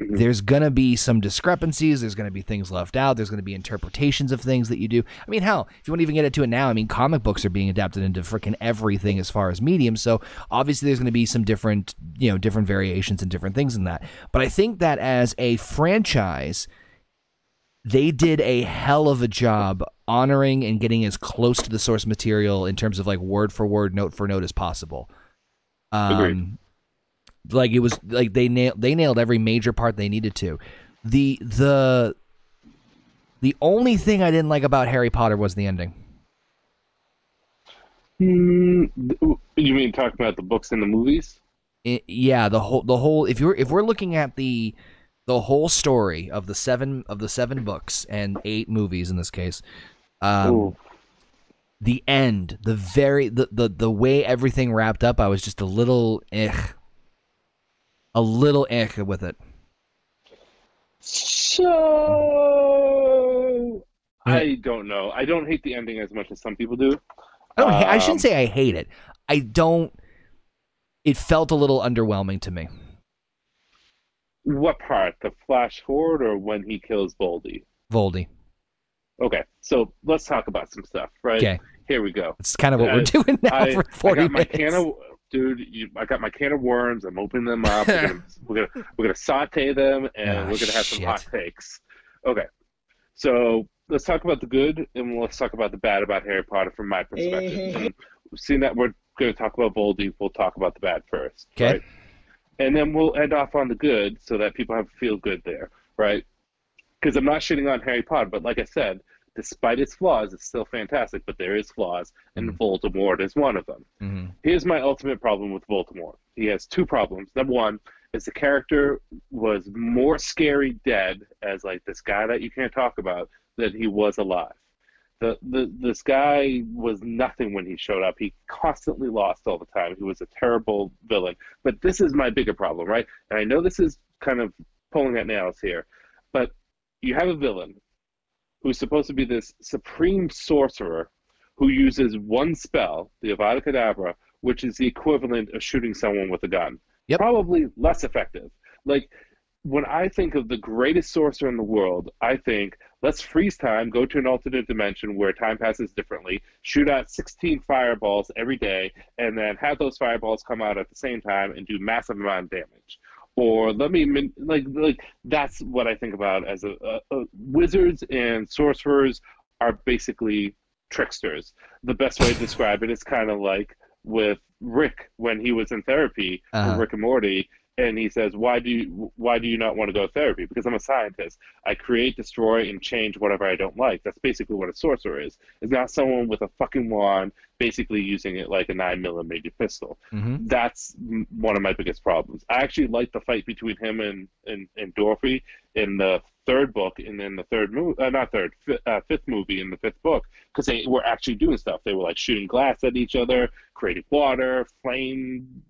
Mhm. there's going to be some discrepancies. There's going to be things left out. There's going to be interpretations of things that you do. I mean, hell, if you want to even get into it now, I mean, comic books are being adapted into freaking everything as far as medium. So obviously, there's going to be some different, you know, different variations and different things in that. But I think that as a franchise, they did a hell of a job honoring and getting as close to the source material in terms of like word for word, note for note as possible. Um, Agreed. Like it was like they nailed they nailed every major part they needed to. The the the only thing I didn't like about Harry Potter was the ending. Hmm, you mean talking about the books and the movies? It, yeah, the whole the whole if you're if we're looking at the the whole story of the seven of the seven books and eight movies in this case, um, the end, the very the, the the way everything wrapped up, I was just a little eh, a little eh with it. So I don't know. I don't hate the ending as much as some people do. I don't. ha- I Um, shouldn't say I hate it. I don't. It felt a little underwhelming to me. What part? The flash forward or when he kills Voldy? Voldy. Okay, so let's talk about some stuff, right? Okay, Here we go. it's kind of what Uh, we're doing now I, for I forty got my minutes. can of dude. You, I got my can of worms. I'm opening them up. We're gonna we're gonna, we're gonna saute them, and Ah, we're gonna have some hot takes. Okay, so let's talk about the good, and let's talk about the bad about Harry Potter from my perspective. and seeing that we're gonna talk about Voldy, we'll talk about the bad first. Okay. Right? And then we'll end off on the good, so that people have feel good there, right? Because I'm not shitting on Harry Potter, but like I said, despite its flaws, it's still fantastic. But there is flaws, and Mhm. Voldemort is one of them. Mhm. Here's my ultimate problem with Voldemort. He has two problems. Number one is the character was more scary dead as like this guy that you can't talk about than he was alive. The, the this guy was nothing when he showed up. He constantly lost all the time. He was a terrible villain. But this is my bigger problem, right? And I know this is kind of pulling at nails here, but you have a villain who's supposed to be this supreme sorcerer who uses one spell, the Avada Kedavra, which is the equivalent of shooting someone with a gun. Yep. Probably less effective. Like when I think of the greatest sorcerer in the world, I think let's freeze time, go to an alternate dimension where time passes differently, shoot out 16 fireballs every day, and then have those fireballs come out at the same time and do massive amount of damage. Or let me min- like like that's what I think about as a, a, a wizards and sorcerers are basically tricksters. The best way to describe it is kind of like with Rick when he was in therapy Uh-huh. with Rick and Morty, and he says, "Why do you why do you not want to go to therapy? Because I'm a scientist. I create, destroy, and change whatever I don't like. That's basically what a sorcerer is. It's not someone with a fucking wand, basically using it like a nine millimeter pistol. Mhm. That's one of my biggest problems. I actually like the fight between him and and, and Dorothy in the third book, and then the third movie, uh, not third, fi- uh, fifth movie in the fifth book, because they were actually doing stuff. They were like shooting glass at each other, creating water, flame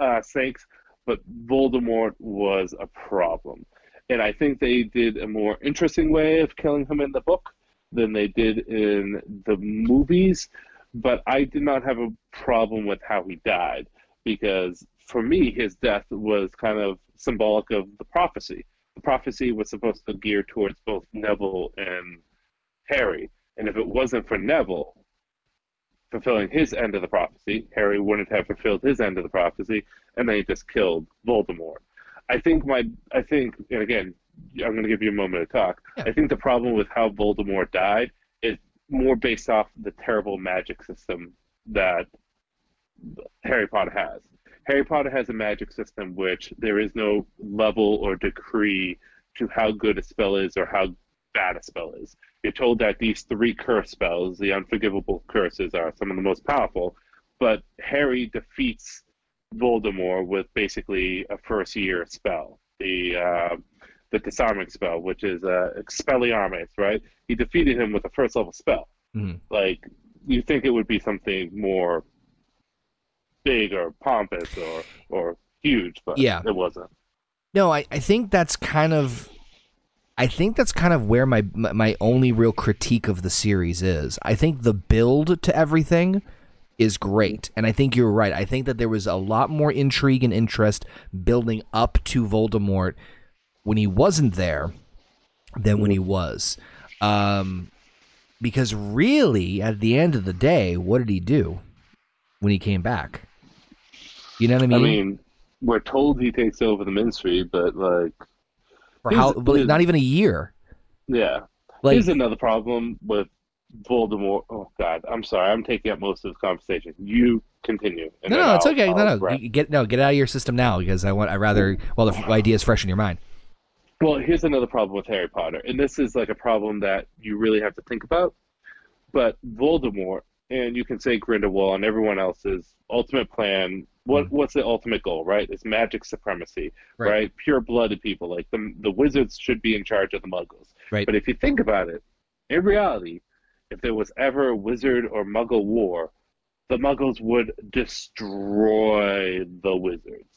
uh, snakes. But Voldemort was a problem, and I think they did a more interesting way of killing him in the book than they did in the movies. But I did not have a problem with how he died because for me, his death was kind of symbolic of the prophecy. The prophecy was supposed to gear towards both Neville and Harry. And if it wasn't for Neville fulfilling his end of the prophecy, Harry wouldn't have fulfilled his end of the prophecy, and then he just killed Voldemort. I think my, I think, and again, I'm going to give you a moment to talk. Yeah. I think the problem with how Voldemort died is more based off the terrible magic system that Harry Potter has. Harry Potter has a magic system which there is no level or decree to how good a spell is or how bad a spell is. You're told that these three curse spells, the unforgivable curses, are some of the most powerful, but Harry defeats Voldemort with basically a first year spell, the uh, the disarming spell, which is uh, Expelliarmus, right? He defeated him with a first level spell. Mhm. Like you think it would be something more big or pompous or or huge, but Yeah. it wasn't. No, I, I think that's kind of I think that's kind of where my, my only real critique of the series is. I think the build to everything is great. And I think you're right. I think that there was a lot more intrigue and interest building up to Voldemort when he wasn't there than when he was. Um because really at the end of the day, what did he do when he came back? You know what I mean? I mean, we're told he takes over the ministry, but like, For how here's- not even a year. yeah. Like Here's another problem with Voldemort. Oh God, I'm sorry. I'm taking up most of this conversation. You continue. No, no, it's I'll- okay. I'll no, no, wrap. Get no, get out of your system now because I want. I rather. Well, the idea is fresh in your mind. Well, here's another problem with Harry Potter, and this is like a problem that you really have to think about. But Voldemort, and you can say Grindelwald and everyone else's ultimate plan. What mm-hmm. what's the ultimate goal, right? It's magic supremacy, Right. right? Pure blooded people, like the the wizards should be in charge of the Muggles. Right. But if you think about it, in reality, if there was ever a wizard or Muggle war, the Muggles would destroy the wizards.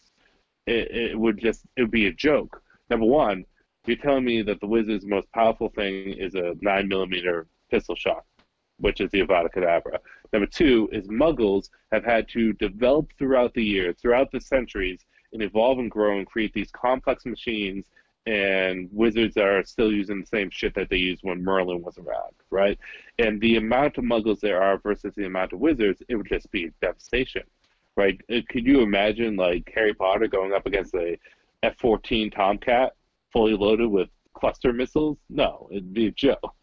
It, it would just it would be a joke. Number one, you're telling me that the wizard's most powerful thing is a nine millimeter pistol shot, which is the Avada Kedavra. Number two is Muggles have had to develop throughout the years, throughout the centuries, and evolve and grow and create these complex machines. And wizards are still using the same shit that they used when Merlin was around, right? And the amount of Muggles there are versus the amount of wizards, it would just be devastation, right? Uh, Could you imagine like Harry Potter going up against a F-14 Tomcat fully loaded with cluster missiles? No, it'd be a joke.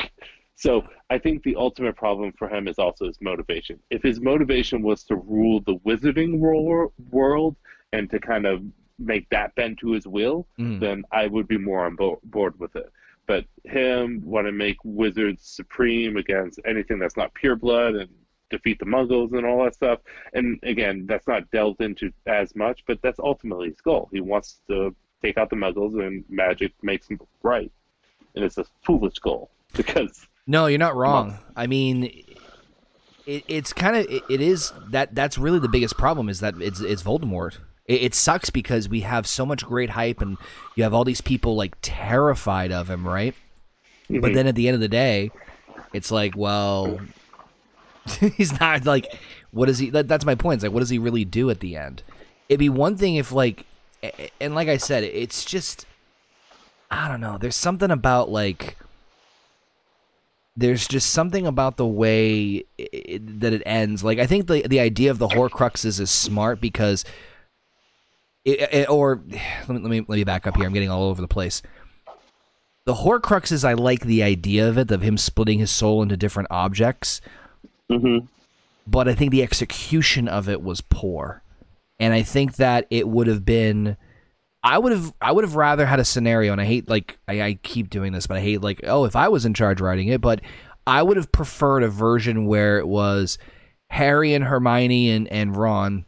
So I think the ultimate problem for him is also his motivation. If his motivation was to rule the wizarding wor- world and to kind of make that bend to his will, Mm. then I would be more on bo- board with it. But him want to make wizards supreme against anything that's not pure blood and defeat the Muggles and all that stuff. And again, that's not delved into as much, but that's ultimately his goal. He wants to take out the Muggles, and magic makes him right. And it's a foolish goal because No, you're not wrong. I mean, it, it's kind of it, it is that that's really the biggest problem is that it's it's Voldemort. It, it sucks because we have so much great hype and you have all these people like terrified of him, right? But mm-hmm. then at the end of the day, it's like, well, he's not like, what does he? That, that's my point. It's like, what does he really do at the end? It'd be one thing if like, and like I said, it's just, I don't know. There's something about like there's just something about the way it, that it ends. Like I think the the idea of the Horcruxes is smart because, it, it- or let me, let me let me back up here. I'm getting all over the place. The Horcruxes, I like the idea of it, of him splitting his soul into different objects, Mhm. but I think the execution of it was poor, and I think that it would have been. I would have I would have rather had a scenario, and I hate like I, I keep doing this, but I hate like oh if I was in charge writing it, but I would have preferred a version where it was Harry and Hermione and and Ron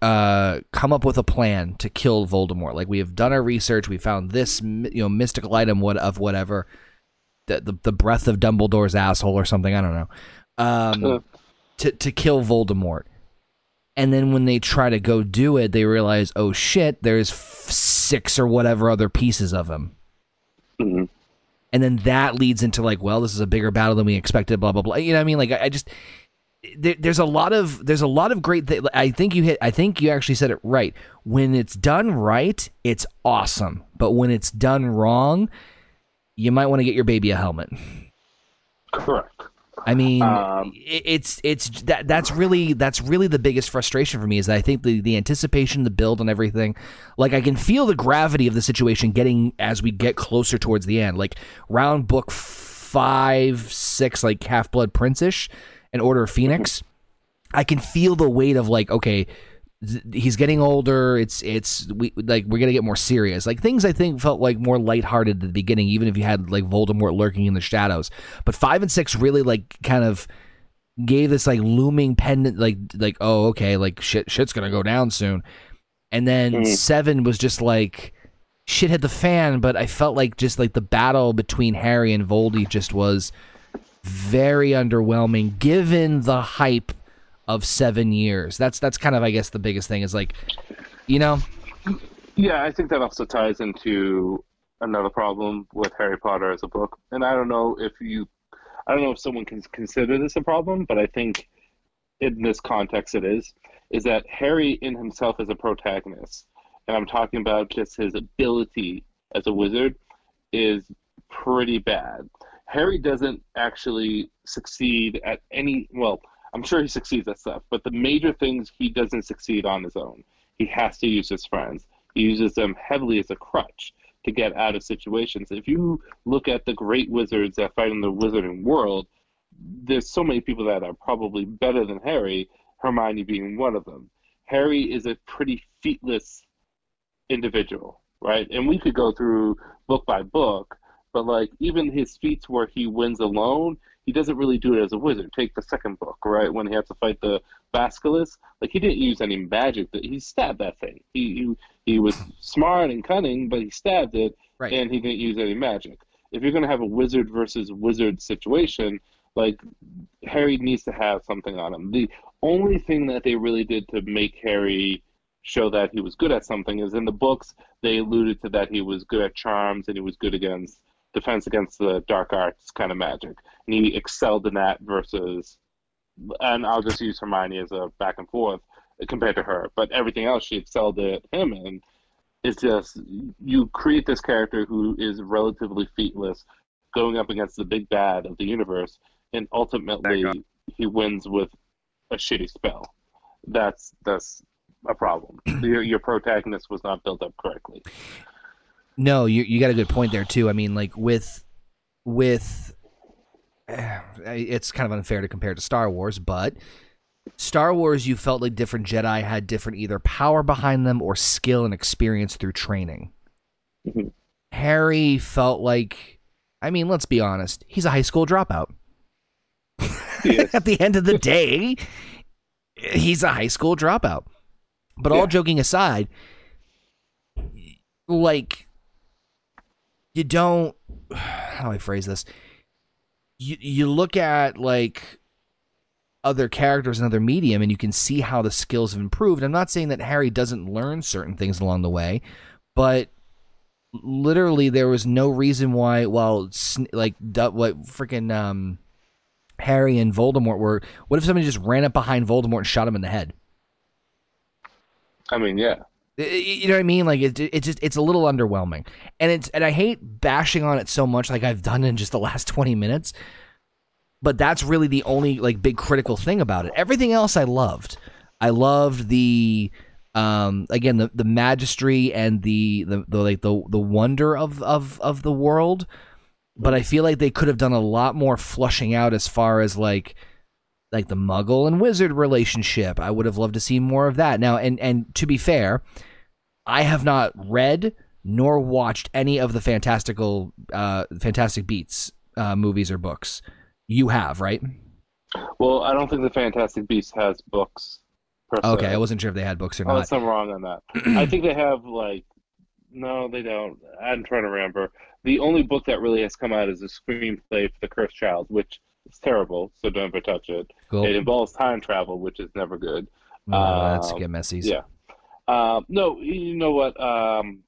uh come up with a plan to kill Voldemort. Like we have done our research, we found this you know mystical item what of whatever the the, the breath of Dumbledore's asshole or something. I don't know. Um, Uh. to to kill Voldemort. And then when they try to go do it, they realize, oh shit, there's f- six or whatever other pieces of him. Mhm. And then that leads into like, well, this is a bigger battle than we expected. Blah blah blah. You know what I mean? Like, I, I just there, there's a lot of there's a lot of great. Th- I think you hit. I think you actually said it right. When it's done right, it's awesome. But when it's done wrong, you might want to get your baby a helmet. correct. I mean, Um, it- it's it's that that's really that's really the biggest frustration for me is that I think the the anticipation, the build, and everything. Like I can feel the gravity of the situation getting as we get closer towards the end. Like round book five, six, like Half Blood Prince ish, and Order of Phoenix. I can feel the weight of like okay. He's getting older. It's it's we like we're gonna get more serious. Like things I think felt like more lighthearted at the beginning, even if you had like Voldemort lurking in the shadows. But five and six really like kind of gave this like looming pendant, like like oh okay, like shit shit's gonna go down soon. And then mm. seven was just like shit hit the fan. But I felt like just like the battle between Harry and Voldy just was very underwhelming, given the hype of seven years. That's that's kind of I guess the biggest thing is like, you know. Yeah, I think that also ties into another problem with Harry Potter as a book, and I don't know if you, I don't know if someone can consider this a problem, but I think in this context it is, is that Harry in himself is a protagonist, and I'm talking about just his ability as a wizard is pretty bad. Harry doesn't actually succeed at any well I'm sure he succeeds at stuff, but the major things he doesn't succeed on his own. He has to use his friends. He uses them heavily as a crutch to get out of situations. If you look at the great wizards that fight in the wizarding world, there's so many people that are probably better than Harry, Hermione being one of them. Harry is a pretty featless individual, right? And we could go through book by book, but like even his feats where he wins alone, he doesn't really do it as a wizard. Take the second book, right? When he had to fight the Basilisk, like he didn't use any magic. That he stabbed that thing. He, he he was smart and cunning, but he stabbed it, right. and he didn't use any magic. If you're gonna have a wizard versus wizard situation, like Harry needs to have something on him. The only thing that they really did to make Harry show that he was good at something is in the books they alluded to that he was good at charms and he was good against defense against the dark arts kind of magic, and he excelled in that versus. And I'll just use Hermione as a back and forth compared to her, but everything else she excelled at him in. It's just you create this character who is relatively featless, going up against the big bad of the universe, and ultimately he wins with a shitty spell. That's that's a problem. your, your protagonist was not built up correctly. No, you you got a good point there too. I mean, like with with it's kind of unfair to compare to Star Wars, but Star Wars, you felt like different Jedi had different either power behind them or skill and experience through training. Mm-hmm. Harry felt like, I mean, let's be honest, he's a high school dropout. At the end of the day, he's a high school dropout. But yeah. all joking aside, like you don't how do I phrase this? You you look at like other characters in other medium and you can see how the skills have improved. I'm not saying that Harry doesn't learn certain things along the way, but literally there was no reason why well like what freaking um Harry and Voldemort were what if somebody just ran up behind Voldemort and shot him in the head? I mean, yeah. You know what I mean? Like it, it just it's a little underwhelming, and it's and I hate bashing on it so much, like I've done in just the last twenty minutes. But that's really the only like big critical thing about it. Everything else I loved. I loved the um again the the magistry and the the, the like the the wonder of of of the world. But I feel like they could have done a lot more flushing out as far as like like the muggle and wizard relationship. I would have loved to see more of that. Now, and and to be fair, I have not read nor watched any of the fantastical uh fantastic Beasts uh movies or books. You have, right? Well, I don't think the Fantastic Beasts has books. Okay, I wasn't sure if they had books or not. I'm wrong on that. I think they have like no, they don't. I'm trying to remember. The only book that really has come out is a screenplay for The Cursed Child, which it's terrible, so don't ever touch it. Cool. It involves time travel, which is never good. Oh, um, that's get messy. Yeah. Um, no, you know what? Um,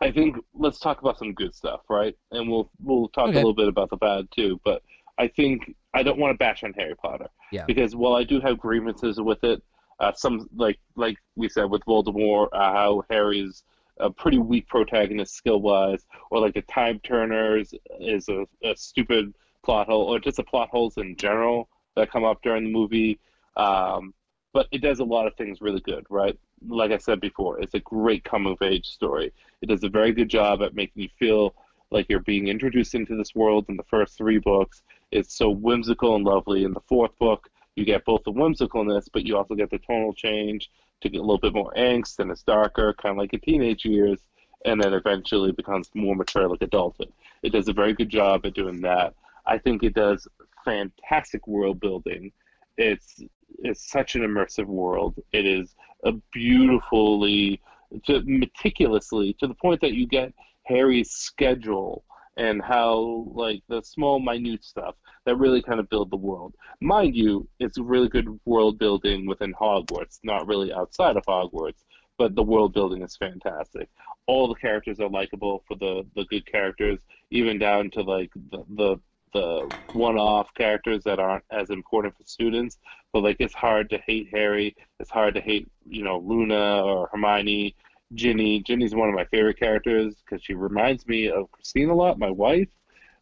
I think let's talk about some good stuff, right? And we'll we'll talk okay. a little bit about the bad too. But I think I don't want to bash on Harry Potter. Yeah. Because while I do have grievances with it, uh, some like like we said with Voldemort, uh, how Harry's a pretty weak protagonist skill wise, or like the Time Turners is a, a stupid plot hole or just the plot holes in general that come up during the movie. Um, but it does a lot of things really good, right? Like I said before, it's a great coming of age story. It does a very good job at making you feel like you're being introduced into this world in the first three books. It's so whimsical and lovely. In the fourth book, you get both the whimsicalness, but you also get the tonal change to get a little bit more angst and it's darker, kind of like in teenage years, and then eventually becomes more mature like adulthood. It does a very good job at doing that. I think it does fantastic world building. It's it's such an immersive world. It is a beautifully, to, meticulously to the point that you get Harry's schedule and how like the small minute stuff that really kind of build the world. Mind you, it's really good world building within Hogwarts, not really outside of Hogwarts, but the world building is fantastic. All the characters are likable for the the good characters, even down to like the the, the one-off characters that aren't as important for students. But like, it's hard to hate Harry. It's hard to hate you know Luna or Hermione. Ginny. Ginny's one of my favorite characters because she reminds me of Christine a lot, my wife.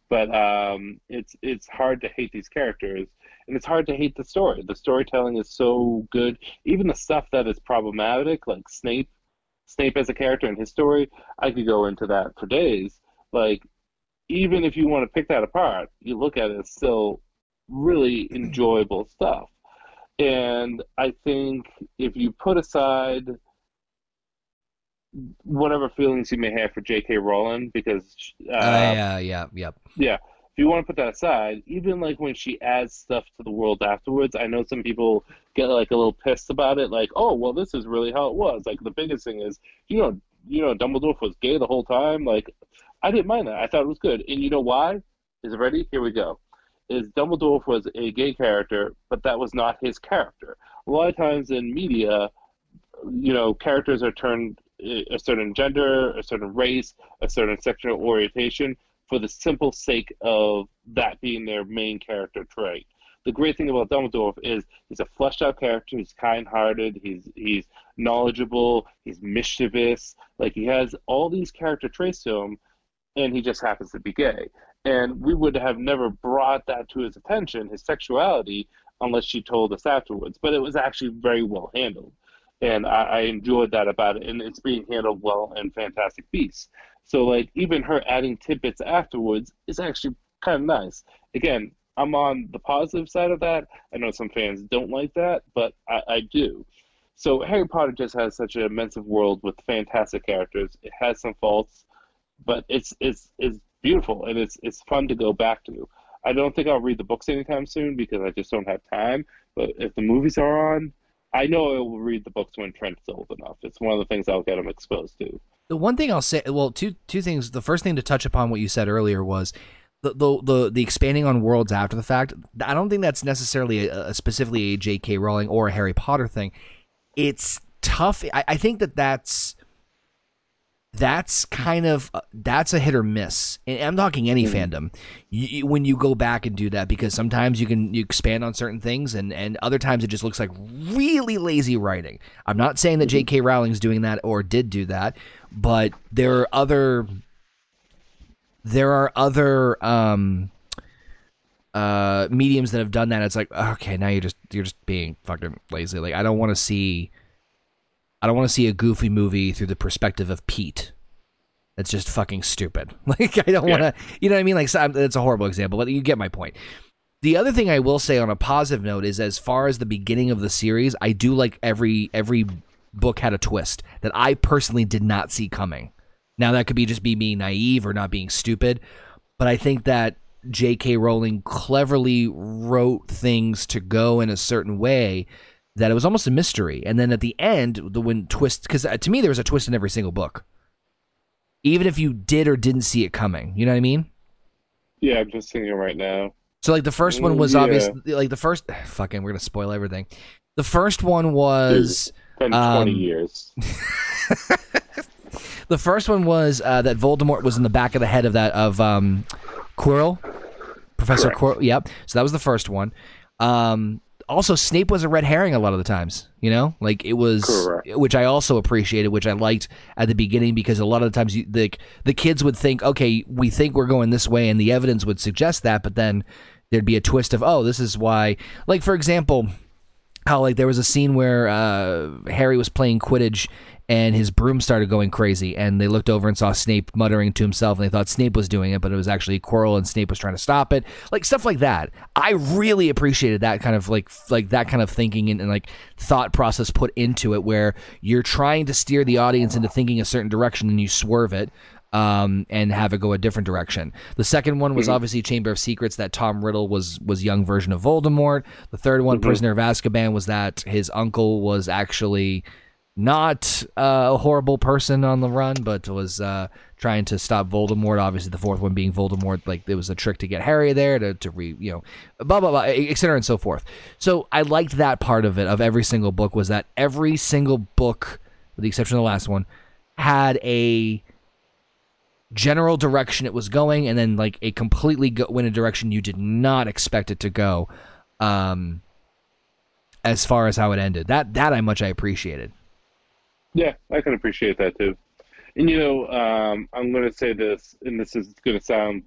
But um, it's it's hard to hate these characters, and it's hard to hate the story. The storytelling is so good. Even the stuff that is problematic, like Snape, Snape as a character and his story, I could go into that for days. Like, even if you want to pick that apart, you look at it, it's still really enjoyable stuff. And I think if you put aside whatever feelings you may have for J.K. Rowling, because uh, Uh, yeah, yeah, yep. yeah, if you want to put that aside, even like when she adds stuff to the world afterwards, I know some people get like a little pissed about it, like, oh, well, this is really how it was. Like the biggest thing is, you know, you know, Dumbledore was gay the whole time. Like, I didn't mind that. I thought it was good, and you know why? Is it ready? Here we go. Is Dumbledore was a gay character, but that was not his character. A lot of times in media, you know, characters are turned eh, a certain gender, a certain race, a certain sexual orientation for the simple sake of that being their main character trait. The great thing about Dumbledore is he's a fleshed out character. He's kind hearted. He's he's knowledgeable. He's mischievous. Like he has all these character traits to him, and he just happens to be gay. And we would have never brought that to his attention, his sexuality, unless she told us afterwards. But it was actually very well handled and I, I, enjoyed that about it. And it's being handled well in Fantastic Beasts. So like even her adding tidbits afterwards is actually kind of nice. Again, I'm on the positive side of that. I know some fans don't like that, but I, I do. So Harry Potter just has such an immense world with fantastic characters. It has some faults, but it's it's it's beautiful and it's it's fun to go back to. I don't think I'll read the books anytime soon because I just don't have time. But if the movies are on, I know I will read the books when Trent's old enough. It's one of the things I'll get him exposed to. The one thing I'll say, well, two two things. The first thing to touch upon what you said earlier was the the the, the expanding on worlds after the fact. I don't think that's necessarily a, a specifically a J.K. Rowling or a Harry Potter thing. It's tough. I, I think that that's that's kind of uh, that's a hit or miss. And i'm talking any mm. fandom. You, when you go back and do that because sometimes you can you expand on certain things and and other times it just looks like really lazy writing. I'm not saying that jk rowling's doing that or did do that but there are other there are other um uh mediums that have done that. It's like okay now you're just you're just being fucking lazy. Like i don't want to see I don't want to see a goofy movie through the perspective of Pete. That's just fucking stupid. Like I don't want to, you know what I mean? Like it's a horrible example, but you get my point. The other thing I will say on a positive note is, as far as the beginning of the series, I do like every every book had a twist that I personally did not see coming. Now that could be just be being naive or not being stupid, but I think that J.K. Rowling cleverly wrote things to go in a certain way that it was almost a mystery. And then at the end, the when twist, because uh, to me there was a twist in every single book, even if you did or didn't see it coming. You know what I mean? Yeah, I'm just seeing it right now. So like the first one was yeah. obvious. Like the first, fucking, we're gonna spoil everything. The first one was Dude, um, twenty years. the first one was uh, that Voldemort was in the back of the head of that of um, Quirrell, Professor Correct. Quirrell. Yep. So that was the first one. Um, also Snape was a red herring a lot of the times, you know, like it was, Correct. which I also appreciated, which I liked at the beginning because a lot of the times you, the the kids would think, okay, we think we're going this way, and the evidence would suggest that, but then there'd be a twist of, oh, this is why. Like for example, how like there was a scene where uh, Harry was playing Quidditch and his broom started going crazy and they looked over and saw Snape muttering to himself and they thought Snape was doing it but it was actually Quirrell and Snape was trying to stop it. Like stuff like that. I really appreciated that kind of like like that kind of thinking and, and like thought process put into it where you're trying to steer the audience into thinking a certain direction and you swerve it um, and have it go a different direction. The second one was mm-hmm. obviously Chamber of Secrets that Tom Riddle was was young version of Voldemort. The third one, mm-hmm. Prisoner of Azkaban, was that his uncle was actually not uh, a horrible person on the run, but was uh, trying to stop Voldemort. Obviously, the fourth one being Voldemort, like it was a trick to get Harry there to, to re, you know, blah blah blah, etc. and so forth. So I liked that part of it. Of every single book was that every single book, with the exception of the last one, had a general direction it was going, and then like a completely go, went a direction you did not expect it to go. Um, as far as how it ended, that that I much I appreciated. Yeah, I can appreciate that too. And you know, um, I'm going to say this, and this is going to sound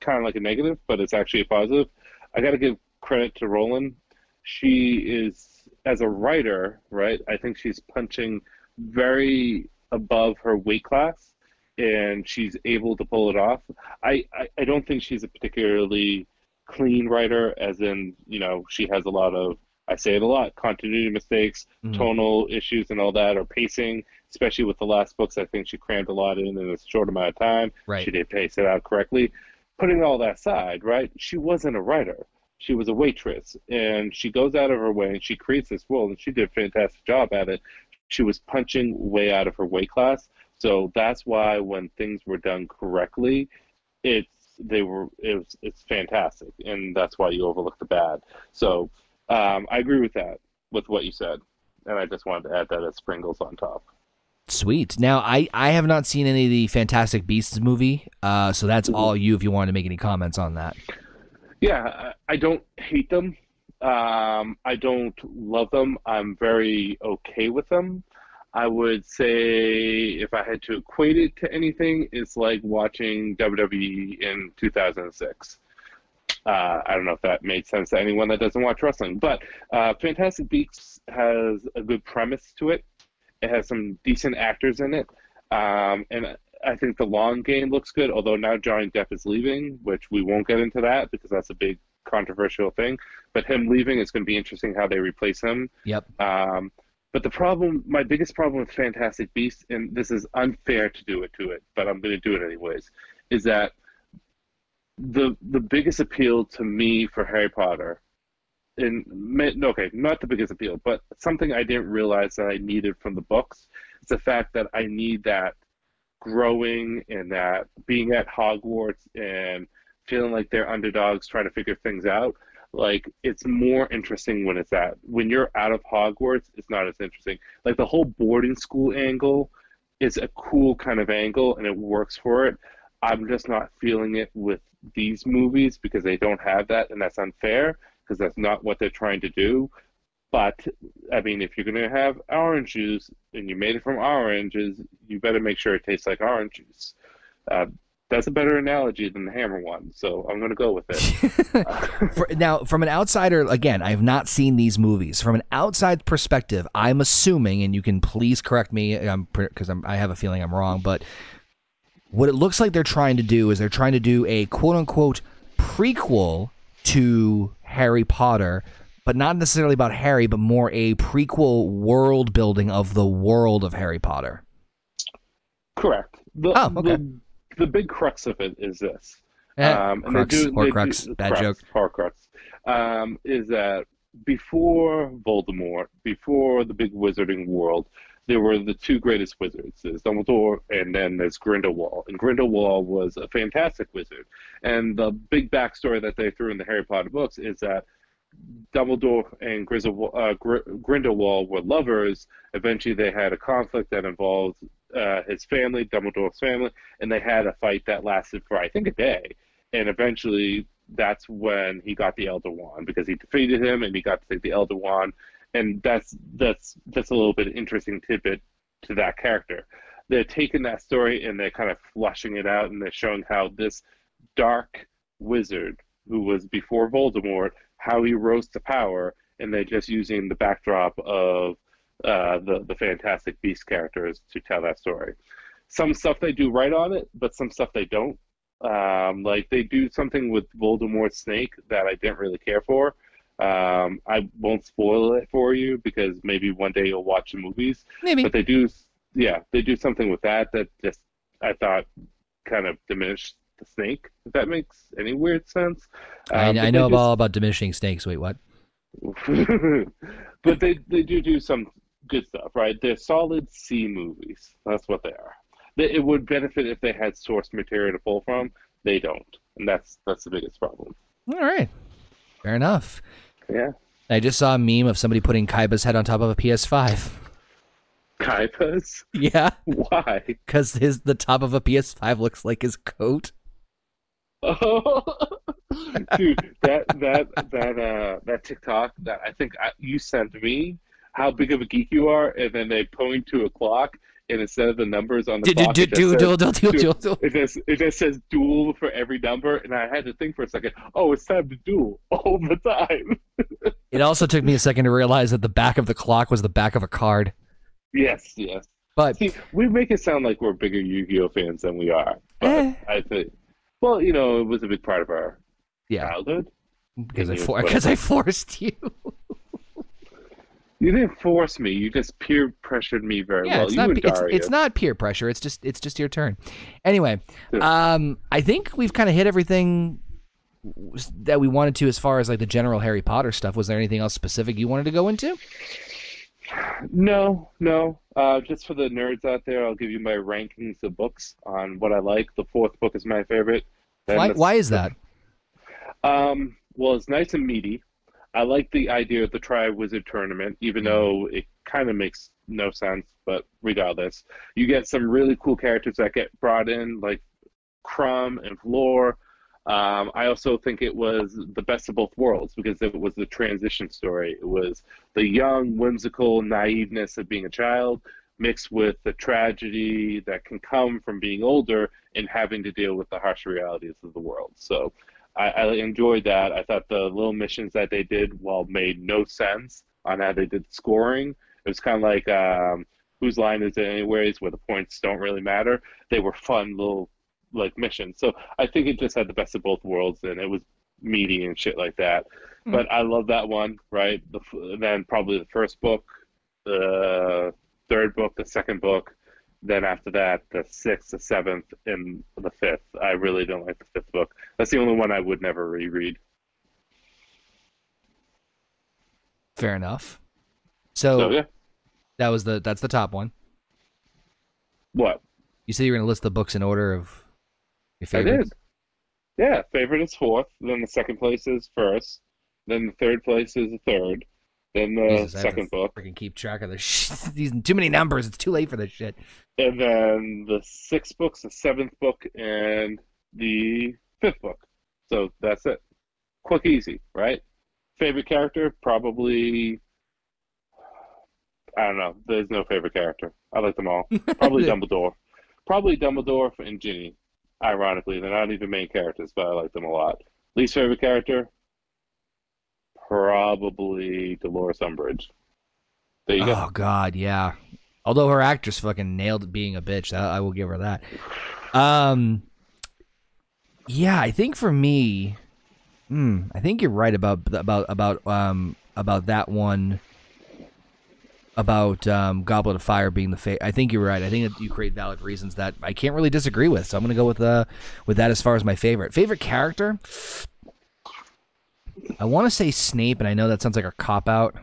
kind of like a negative, but it's actually a positive. I got to give credit to Rowling. She is, as a writer, right? I think she's punching very above her weight class, and she's able to pull it off. I, I, I don't think she's a particularly clean writer, as in, you know, she has a lot of I say it a lot continuity mistakes, mm-hmm. tonal issues, and all that, or pacing, especially with the last books. I think she crammed a lot in in a short amount of time. Right. She didn't pace it out correctly. Putting all that aside, right, she wasn't a writer. She was a waitress, and she goes out of her way and she creates this world, and she did a fantastic job at it. She was punching way out of her weight class. So that's why when things were done correctly, it's they were it was it's fantastic, and that's why you overlook the bad. So um, I agree with that, with what you said, and I just wanted to add that as sprinkles on top. Sweet. Now, I, I have not seen any of the Fantastic Beasts movie, uh, so that's mm-hmm. all you if you want to make any comments on that. Yeah, I don't hate them. Um, I don't love them. I'm very okay with them. I would say if I had to equate it to anything, it's like watching WWE in 2006. Uh, I don't know if that made sense to anyone that doesn't watch wrestling, but uh, Fantastic Beasts has a good premise to it. It has some decent actors in it, um, and I think the long game looks good. Although now Johnny Depp is leaving, which we won't get into that because that's a big controversial thing. But him leaving is going to be interesting how they replace him. Yep. Um, but the problem, my biggest problem with Fantastic Beasts, and this is unfair to do it to it, but I'm going to do it anyways, is that the the biggest appeal to me for Harry Potter, and okay, not the biggest appeal, but something I didn't realize that I needed from the books is the fact that I need that growing and that being at Hogwarts and feeling like they're underdogs trying to figure things out. Like it's more interesting when it's at when you're out of Hogwarts. It's not as interesting. Like the whole boarding school angle is a cool kind of angle and it works for it. I'm just not feeling it with these movies because they don't have that, and that's unfair because that's not what they're trying to do. But I mean, if you're gonna have orange juice and you made it from oranges, you better make sure it tastes like orange juice. Uh, that's a better analogy than the hammer one, so I'm going to go with it. For, now, from an outsider, again, I have not seen these movies. From an outside perspective, I'm assuming, and you can please correct me, because I have a feeling I'm wrong, but what it looks like they're trying to do is they're trying to do a quote unquote prequel to Harry Potter, but not necessarily about Harry, but more a prequel world building of the world of Harry Potter. Correct. The, oh, okay. The, the big crux of it is this. Eh, um, crux, do, Horcrux, do, bad crux, joke. Horcrux. Um, is that before Voldemort, before the big wizarding world, there were the two greatest wizards. There's Dumbledore, and then there's Grindelwald. And Grindelwald was a fantastic wizard. And the big backstory that they threw in the Harry Potter books is that Dumbledore and uh, Grindelwald were lovers. Eventually, they had a conflict that involved uh, his family, Dumbledore's family, and they had a fight that lasted for I think a day. And eventually, that's when he got the Elder Wand because he defeated him, and he got to take the Elder Wand and that's that's that's a little bit interesting tidbit to that character. They're taking that story and they're kind of flushing it out, and they're showing how this dark wizard who was before Voldemort, how he rose to power, and they're just using the backdrop of uh, the the Fantastic Beast characters to tell that story. Some stuff they do right on it, but some stuff they don't. Um, like they do something with Voldemort's snake that I didn't really care for. Um, I won't spoil it for you because maybe one day you'll watch the movies. Maybe. But they do, yeah, they do something with that that just I thought kind of diminished the snake. If that makes any weird sense. I, Um, but I know do all about diminishing snakes. Wait, what? but they they do do some good stuff, right? They're solid C movies. That's what they are. They, it would benefit if they had source material to pull from. They don't, and that's that's the biggest problem. All right. Fair enough. Yeah, I just saw a meme of somebody putting Kaiba's head on top of a PS5. Kaiba's? Yeah, Why? because his the top of a PS5 looks like his coat. Dude, that that that uh that TikTok that I think I, you sent me how big of a geek you are, and then they point to a clock, and instead of the numbers on the clock, it just says duel for every number, and I had to think for a second. Oh, it's time to duel all the time. It also took me a second to realize that the back of the clock was the back of a card. Yes, yes. But See, we make it sound like we're bigger Yu-Gi-Oh fans than we are, but Eh. I think, well, you know, it was a big part of our yeah, childhood. because I for, because I forced you. You didn't force me; you just peer pressured me very Yeah, well. it's you not and it's, Daria. it's not peer pressure. It's just it's just your turn. Anyway, um, I think we've kind of hit everything that we wanted to as far as like the general Harry Potter stuff. Was there anything else specific you wanted to go into? No, no. Uh, just for the nerds out there, I'll give you my rankings of books on what I like. The fourth book is my favorite. Why the- why is that? Um, well, it's nice and meaty. I like the idea of the Tri Wizard tournament, even though it kind of makes no sense. But regardless, you get some really cool characters that get brought in, like Krum and Fleur. Um, I also think it was the best of both worlds because it was the transition story. It was the young, whimsical naiveness of being a child mixed with the tragedy that can come from being older and having to deal with the harsh realities of the world. So I, I enjoyed that. I thought the little missions that they did, while made no sense on how they did scoring, it was kind of like um, whose line is it anyways, where the points don't really matter. They were fun little like missions. So I think it just had the best of both worlds, and it was meaty and shit like that. Hmm. But I love that one, right? The, then probably the first book, the third book, the second book, then after that, the sixth, the seventh, and the fifth. I really don't like the fifth book. That's the only one I would never reread. Fair enough. So, So yeah, that was the that's the top one. what You said you were going to list the books in order of I did. Yeah, favorite is fourth. Then the second place is first. Then the third place is the third. Then the Jesus, I second book, Freaking keep track of this. These too many numbers. It's too late for this shit. and then the sixth book's the seventh book, and the fifth book. So that's it. Quick, easy, right? Favorite character, probably. I don't know. There's no favorite character. I like them all. Probably Dumbledore. Probably Dumbledore and Ginny. Ironically, they're not even main characters, but I like them a lot. Least favorite character? Probably Dolores Umbridge. There you go. Oh God, yeah. Although her actress fucking nailed being a bitch, I, I will give her that. Um, yeah, I think for me, hmm, I think you're right about about about um about that one. About um, Goblet of Fire being the fa- I think you're right. I think that you create valid reasons that I can't really disagree with. So I'm gonna go with uh with that as far as my favorite favorite character. I want to say Snape, and I know that sounds like a cop out,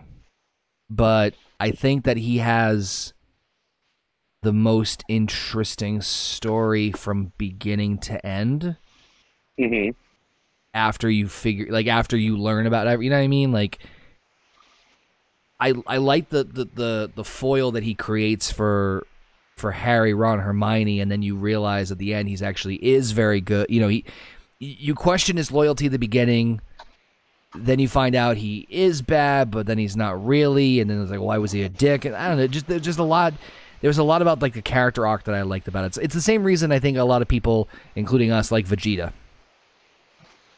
but I think that he has the most interesting story from beginning to end hmm after you figure like after you learn about it you know what i mean like i i like the the the, the foil that he creates for for harry ron hermione and then you realize at the end he's actually is very good you know he you question his loyalty at the beginning then you find out he is bad but then he's not really and then it's like why was he a dick and i don't know just there's just a lot there's a lot about like the character arc that i liked about it it's, it's the same reason i think a lot of people including us like vegeta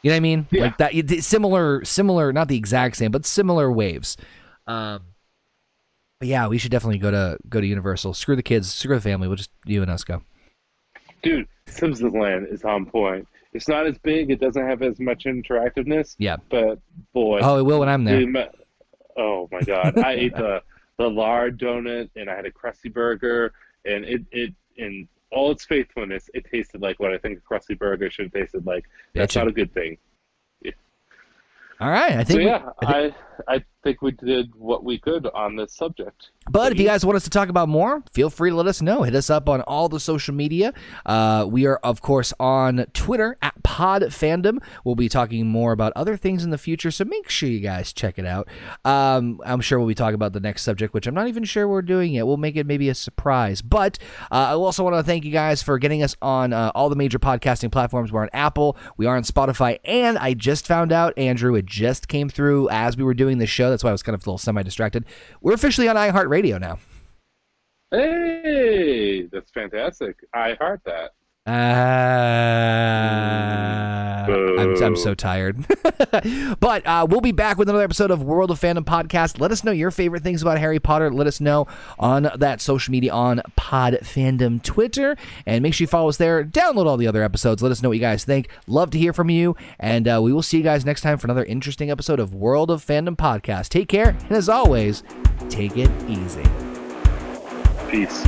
You know what I mean? Yeah. Like that. Similar, similar, not the exact same, but similar waves. Um, but yeah, we should definitely go to go to Universal. Screw the kids, screw the family. We'll just you and us go. Dude, Simpsons Land is on point. It's not as big. It doesn't have as much interactiveness. Yeah. But boy, Oh, it will when I'm there. dude, ma- oh my god, I ate the the lard donut and I had a Krusty Burger and it it in all its faithfulness, it tasted like what I think a Krusty Burger should have tasted like. That's Bitchin'. not a good thing. All right, I So think. we- yeah, I think- I I think we did what we could on this subject. But if you guys want us to talk about more, feel free to let us know. Hit us up on all the social media. Uh, we are, of course, on Twitter at Pod Fandom. We'll be talking more about other things in the future, so make sure you guys check it out. Um, I'm sure we'll be talking about the next subject, which I'm not even sure we're doing yet. We'll make it maybe a surprise. But uh, I also want to thank you guys for getting us on uh, all the major podcasting platforms. We're on Apple, we are on Spotify, and I just found out, Andrew, it just came through as we were doing the show. That's why I was kind of a little semi distracted. We're officially on iHeartRadio now. Hey, that's fantastic. I heart that. Uh, I'm, I'm so tired. but uh, we'll be back with another episode of World of Fandom podcast. Let us know your favorite things about Harry Potter. Let us know on that social media on Pod Fandom Twitter. And make sure you follow us there. Download all the other episodes. Let us know what you guys think. Love to hear from you. And uh, we will see you guys next time for another interesting episode of World of Fandom podcast. Take care. And as always, take it easy. Peace.